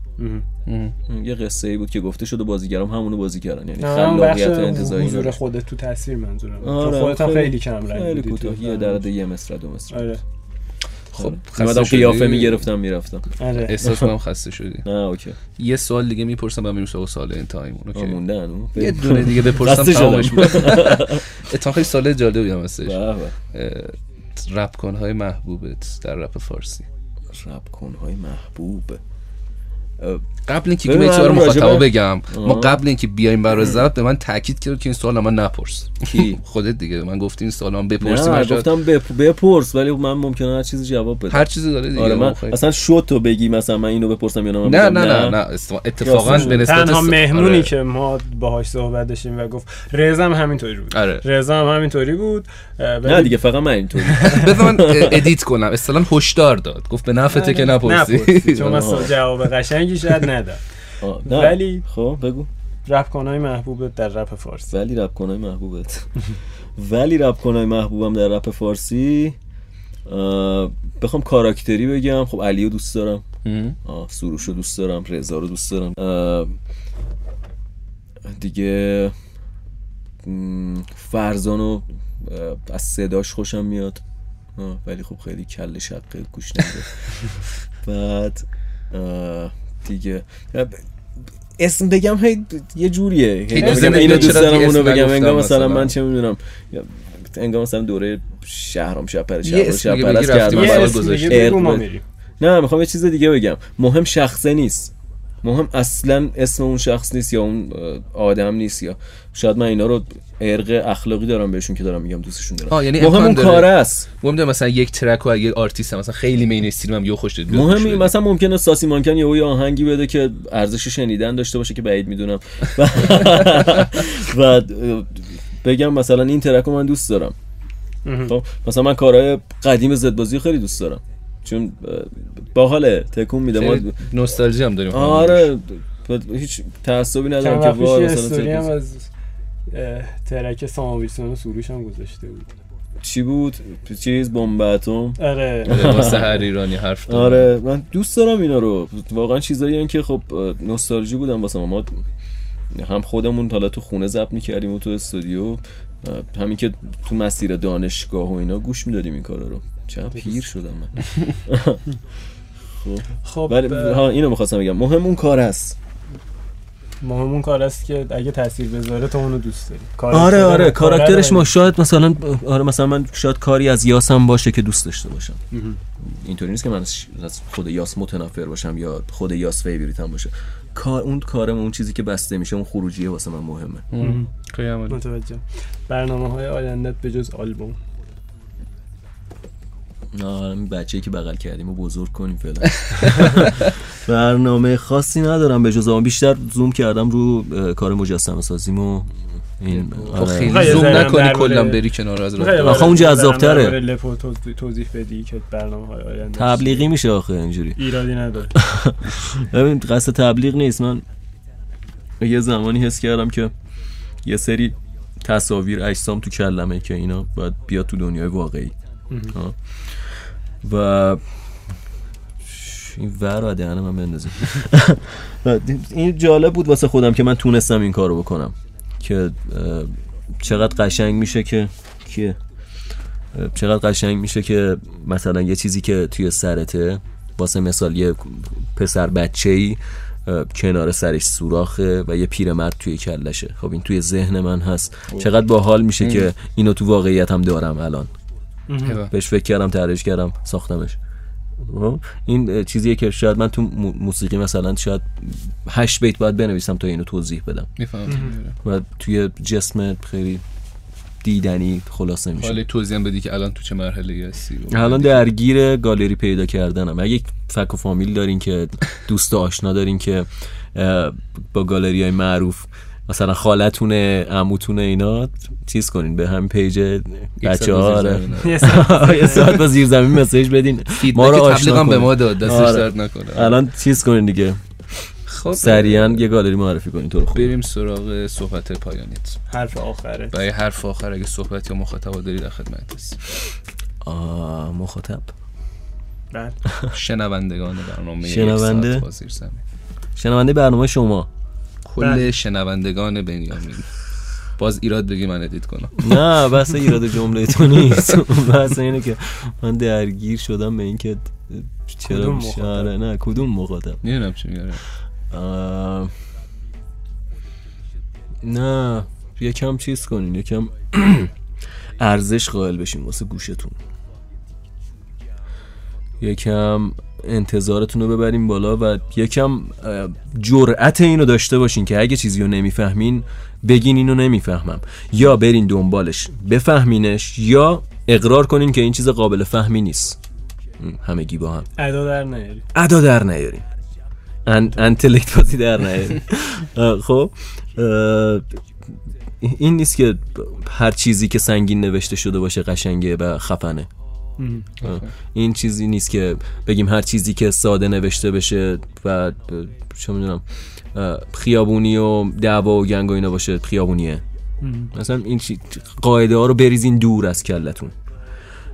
یه قصه ای بود که گفته شده بازیگرام همونو بازی کردن یعنی خلاقیت انتزاعی حضور. خودت تو تصویر منظورم آره، تو خودت هم خیلی- کم رنگ خیلی بودی تو کوتاه یه در حد یه مصرع دو مصرع آره خب اومدم خسته قیافه؟ می‌گرفتم می‌رفتم. آره. احساس کنم خسته شدی. <laughs> نه OK. یه سوال دیگه می‌پرسم بعد میریم سراغ سوال انتهایمون آه، OK. مونده هنو یه دونه دیگه بپرسم تمامش. اتفاقا خیلی سوال جالبی هم هستش. به به. اه، رپ کنهای محبوبت در رپ فارسی. رپ کنهای محبوب. قبل اینکه من راجع مخاطبا بگم ما. قبل اینکه بیایم برای ضبط به من تاکید کرد که این سوال من نپرس. کی؟ <laughs> خودت دیگه. من گفتی این سوال من بپرسی نه من گفتم بپ- بپرس ولی من ممکنه هر چیزی جواب بدم هر چیزی داره دیگه آره من اصلا شد تو بگی مثلا من اینو بپرسم یا نه من نه نه نه. اتفاقا به نسبت تنها مهمونی آره. که ما باهاش صحبت داشتیم و گفت رضا هم همینطوری بود. آره. رضا هم همینطوری بود نه دیگه فقط من اینطوری. <laughs> بذار من edit کنم. اصلا هشدار داد. گفت به نفعته که نپرسی. چون <laughs> مثلا جواب قشنگی شاید نه. ولی- خب بگو. رپ کنای محبوب در رپ فارسی. ولی رپ کنای محبوبت. ولی رپ کنای محبوبم در رپ فارسی بخوام کاراکتری بگم. خب علی رو دوست دارم. سروش رو دوست دارم. رضا رو دوست دارم. دیگه م، فرزان رو از صداش خوشم میاد. ولی خب خیلی کل شقه گوش نمیده. <laughs> بعد دیگه. اسم بگم هی یه جوریه. بگم اینو دوست دارم اونو بگم. انگار مثلا. من چه می‌دونم انگار مثلا دوره شهرام دیگه پرست بگی رفتیم کردم نه می‌خوام یه چیز دیگه بگم. مهم شخصه نیست. مهم اصلا اسم اون شخص نیست یا اون آدم نیست یا شاید من اینا رو ارق اخلاقی دارم بهشون که دارم میگم دوستشون دارم. یعنی مهم اون. کاره است. مهم داره مثلا یک ترک و اگه آرتیست هم مثلا خیلی مینستریم هم یه خوش دید مهم. این مثلا ممکنه ساسی مانکن یه یه آهنگی بده که ارزش شنیدن داشته باشه که بعید می‌دونم. و بگم مثلا این ترک رو من دوست دارم. خب مثلا من کارهای قدیم زدبازی خیلی دوست دارم. چون باحاله تکون میده ما خیلی نوستالژی هم داریم آره هیچ تعصبی ندارم که یه مثلا هم. از ترک ساماویسان و سروش هم گذاشته بود. چی بود؟ چیز بمب اتم؟ آره. واسه هر ایرانی حرف داره. آره من دوست دارم اینا رو. واقعا چیزایی که خب نوستالژی بودن واسه ما. ما هم خودمون حالا تو خونه ضبط می‌کردیم و تو استودیو. همین که تو مسیر دانشگاه و اینا گوش می‌دادیم این کارا رو. چقدر پیر شدم من <laughs> خب. ولی اه، ها اینو می‌خواستم بگم. مهم اون کار است. مهم اون کار است که اگه تاثیر بذاره تو اونو دوست داری. کار آره آره. کاراکترش ما شاید مثلا آره مثلا من شاید کاری از یاسم باشه که دوست داشته باشم. اینطوری نیست که من از خود یاس متنفر باشم یا خود یاس فیوریتم باشه. کار اون کارم اون چیزی که بسته میشه اون خروجیه واسه من مهمه. خیلی عمالی. متوجه. برنامه های آیندت به جز آلبوم. این بچه‌ای که بغل کردیم و بزرگ کنیم فعلا <laughs> برنامه خاصی ندارم به جز بیشتر زوم کردم رو کار مجسمه سازیم و این خب آره. خیلی زوم نکنی کلا بری کنار از. آخه اون جذاب‌تره. توضیح- بدی که برنامه های آینده تبلیغی میشه آخه اینجوری ایرادی نداره <laughs> ببین قصد تبلیغ نیست من یه زمانی حس کردم که یه سری تصاویر اجسام تو کلمه که اینا باید بیاد تو دنیای واقعی ها. و این ور و من بندازه <laughs> این جالب بود واسه خودم که من تونستم این کارو بکنم. که چقدر قشنگ میشه که کیه؟ چقدر قشنگ میشه که مثلا یه چیزی که توی سرته واسه مثال یه پسر بچه ای کنار سرش سوراخه و یه پیرمرد توی کلشه خب این توی ذهن من هست. چقدر باحال میشه که اینو تو واقعیت هم دارم الان. بهش فکر کردم طراحیش کردم ساختمش. خب، این چیزیه که شاید من تو مو- موسیقی مثلا شاید هشت بیت باید بنویسم تا اینو توضیح بدم. و توی جسم خیلی دیدنی خلاصه میشه. حالا توضیح هم بدی که الان تو چه مرحله هستی؟ الان درگیر گالری پیدا کردنم. اگه فک و فامیل دارین که دوست و آشنا دارین که با گالری های معروف مثلا خالتونه عموتونه اینا چیز کنین به هم پیج بچه ها یه ساعت <laughs> یه ساعت با زیر زمین مسیج بدین. <laughs> ما رو آشنا به. ما داد دستش آره. درد نکنه. الان چیز کنین دیگه. خب. سریعا یه گالری معرفی کنین تو رو خوب. بریم سراغ صحبت پایانیت. حرف آخره. برای حرف آخر اگه صحبت یا مخاطب داری در خدمت هست. آه، مخاطب. بله. <laughs> شنوندگان برنامه شنونده؟ یک ساعت با زیر زمین. شنونده برنامه شما. کل بله. شنوندگان بنیامین. باز ایراد بگی من ادیت کنم. <laughs> نه بس ایراد جمله تو نیست. <laughs> بس اینه که من درگیر شدم به اینکه چرا مخاطب؟ آره، نه کدوم مخاطب می‌دونم چی میگه. آه، نه یکم چیز کنین یکم <clears throat> ارزش قائل بشین واسه گوشتون. یکم انتظارتون رو ببرین بالا و یکم جرأت اینو داشته باشین که اگه چیزی رو نمی‌فهمین بگین اینو نمی‌فهمم. یا برین دنبالش بفهمینش یا اقرار کنین که این چیز قابل فهمی نیست. همگی با هم. ادا در نیاری ادا در نیارین. ان انتلکت بازی در نیارین. <laughs> خب این نیست که هر چیزی که سنگین نوشته شده باشه قشنگه و خفنه. این چیزی نیست که بگیم هر چیزی که ساده نوشته بشه و چه می‌دونم خیابونی و دعوا و گنگ و اینا باشه خیابونیه. مثلا این چی... قاعده ها رو بریزین دور از کلتون.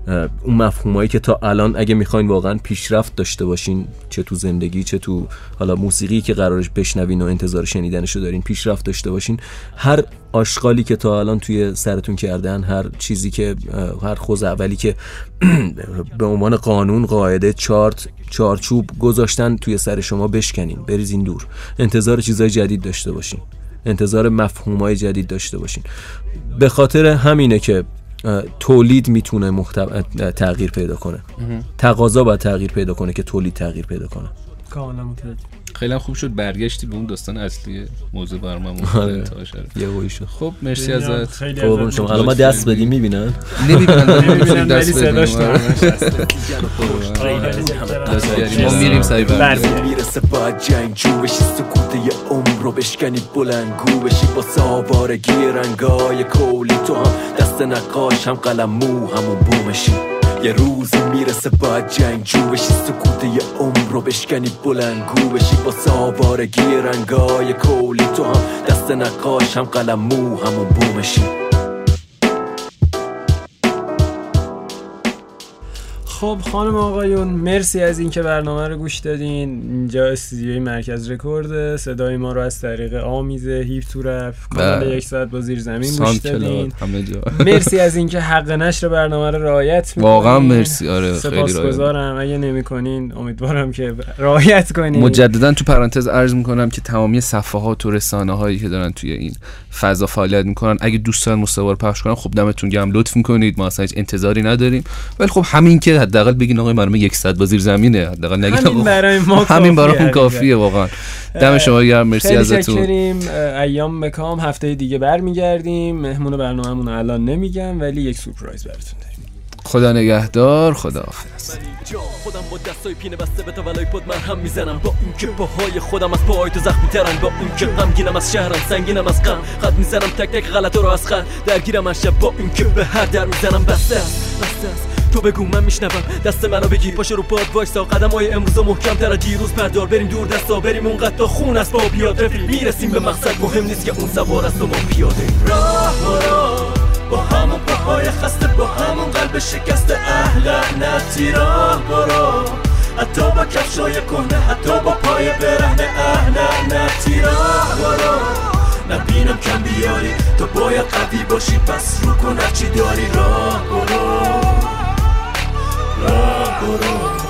اون مفهومایی که تا الان اگه می‌خواین واقعا پیشرفت داشته باشین چه تو زندگی چه تو حالا موسیقی که قرارش بشنوین و انتظار شنیدنشو دارین پیشرفت داشته باشین. هر آشغالی که تا الان توی سرتون کردن هر چیزی که هر خوز اولی که <clears throat> به عنوان قانون قاعده چارت چارچوب گذاشتن توی سر شما بشکنین بریزین دور. انتظار چیزای جدید داشته باشین. انتظار مفهومای جدید داشته باشین. به خاطر همینه که تولید می‌تونه محتو... اه، تغییر پیدا کنه. تقاضا باید تغییر پیدا کنه که تولید تغییر پیدا کنه. کاملا متوجه. خیلی خوب شد. برگشتی به اون داستان اصلی موضوع برنامه آره. یه شد. خب مرسی ازت. خیلی قربون ازت شما. الان ما دست بدیم می‌بینن؟ نمی‌بینن نمی‌بینن، <laughs> ولی دست صداش. دست ما میریم سعی برمی‌گردیم. می‌رسه باید جنگ جو بشی سکوت یه عمر رو بشکنی بلنگو بشی با ساوارگی رنگای کولی تو هم. دست نقاش هم قلم مو همون بومشی. یه روزی می‌رسه باید جنگ جو بشی سکوت یه عمر رو بشکنی بلنگو بشی با ساوارگی رنگای کولی تو هم دست نقاش هم قلم مو همون بومشی. خب خانم آقایون مرسی از اینکه برنامه رو گوش دادین. اینجا استودیوی مرکز رکورد. صدای ما رو از طریق آمیزه هیپ تو رپ کانال بله. یک ساعت با زیر زمین گوش دادین. کلاد همه جا. مرسی از اینکه حق نشر برنامه رو رعایت می‌کنین. واقعا مرسی. آره خیلی سپاسگزارم. اگه نمی‌کنین امیدوارم که رعایت کنین. مجددا تو پرانتز عرض می‌کنم که تمامی صفحات و رسانه هایی که دارن توی این فضا فعالیت می‌کنن اگه دوست دارن محتوا رو پخش کنن خب دمتون گرم. لطف می‌کنید. ما اصلا هیچ انتظاری نداریم. ولی خب همین که حداقل بگین آقای برنامه یک ساعت با زیر زمینه. حداقل نگین همین برای ما <laughs> همین برامون کافیه واقعا. دم شما گرم. مرسی ازتون. ایام بکام هفته دیگه برمیگردیم. مهمون برنامهمون الان نمیگم ولی یک سورپرایز براتون داریم. خدا نگهدار خدا حافظ. جا خودم با دستای پینه بسته به تولای پد مرهم می‌زنم. با اینکه پاهای خودم از پاهای تو زخمی ترن. با اینکه غمگینم از شهرم سنگینم از غم. خط می‌زنم تک تک غلطا رو از خط درگیرم شب. با اینکه به هر در می‌زنم بسته است بسته است. تو بگو من میشنوم. دست منو بگیر پاشو رو پاد وایسا. قدم های امروز محکم تر دیروز پردار. بریم دور دستا بریم اونقدر تا خون از پا بیاد رفیق. می‌رسیم به مقصد. مهم نیست که اون سوار است و ما پیاده. راه. با همون پاهای خسته با همون قلب شکسته. اهل لعنتی راه برو. حتی با کفشای کنه حتی با پای برهنه. اهل لعنتی راه برو. نبینم کم بیاری تو باید قوی باشی. پس رو کن چی داری. راه برو. راه برو.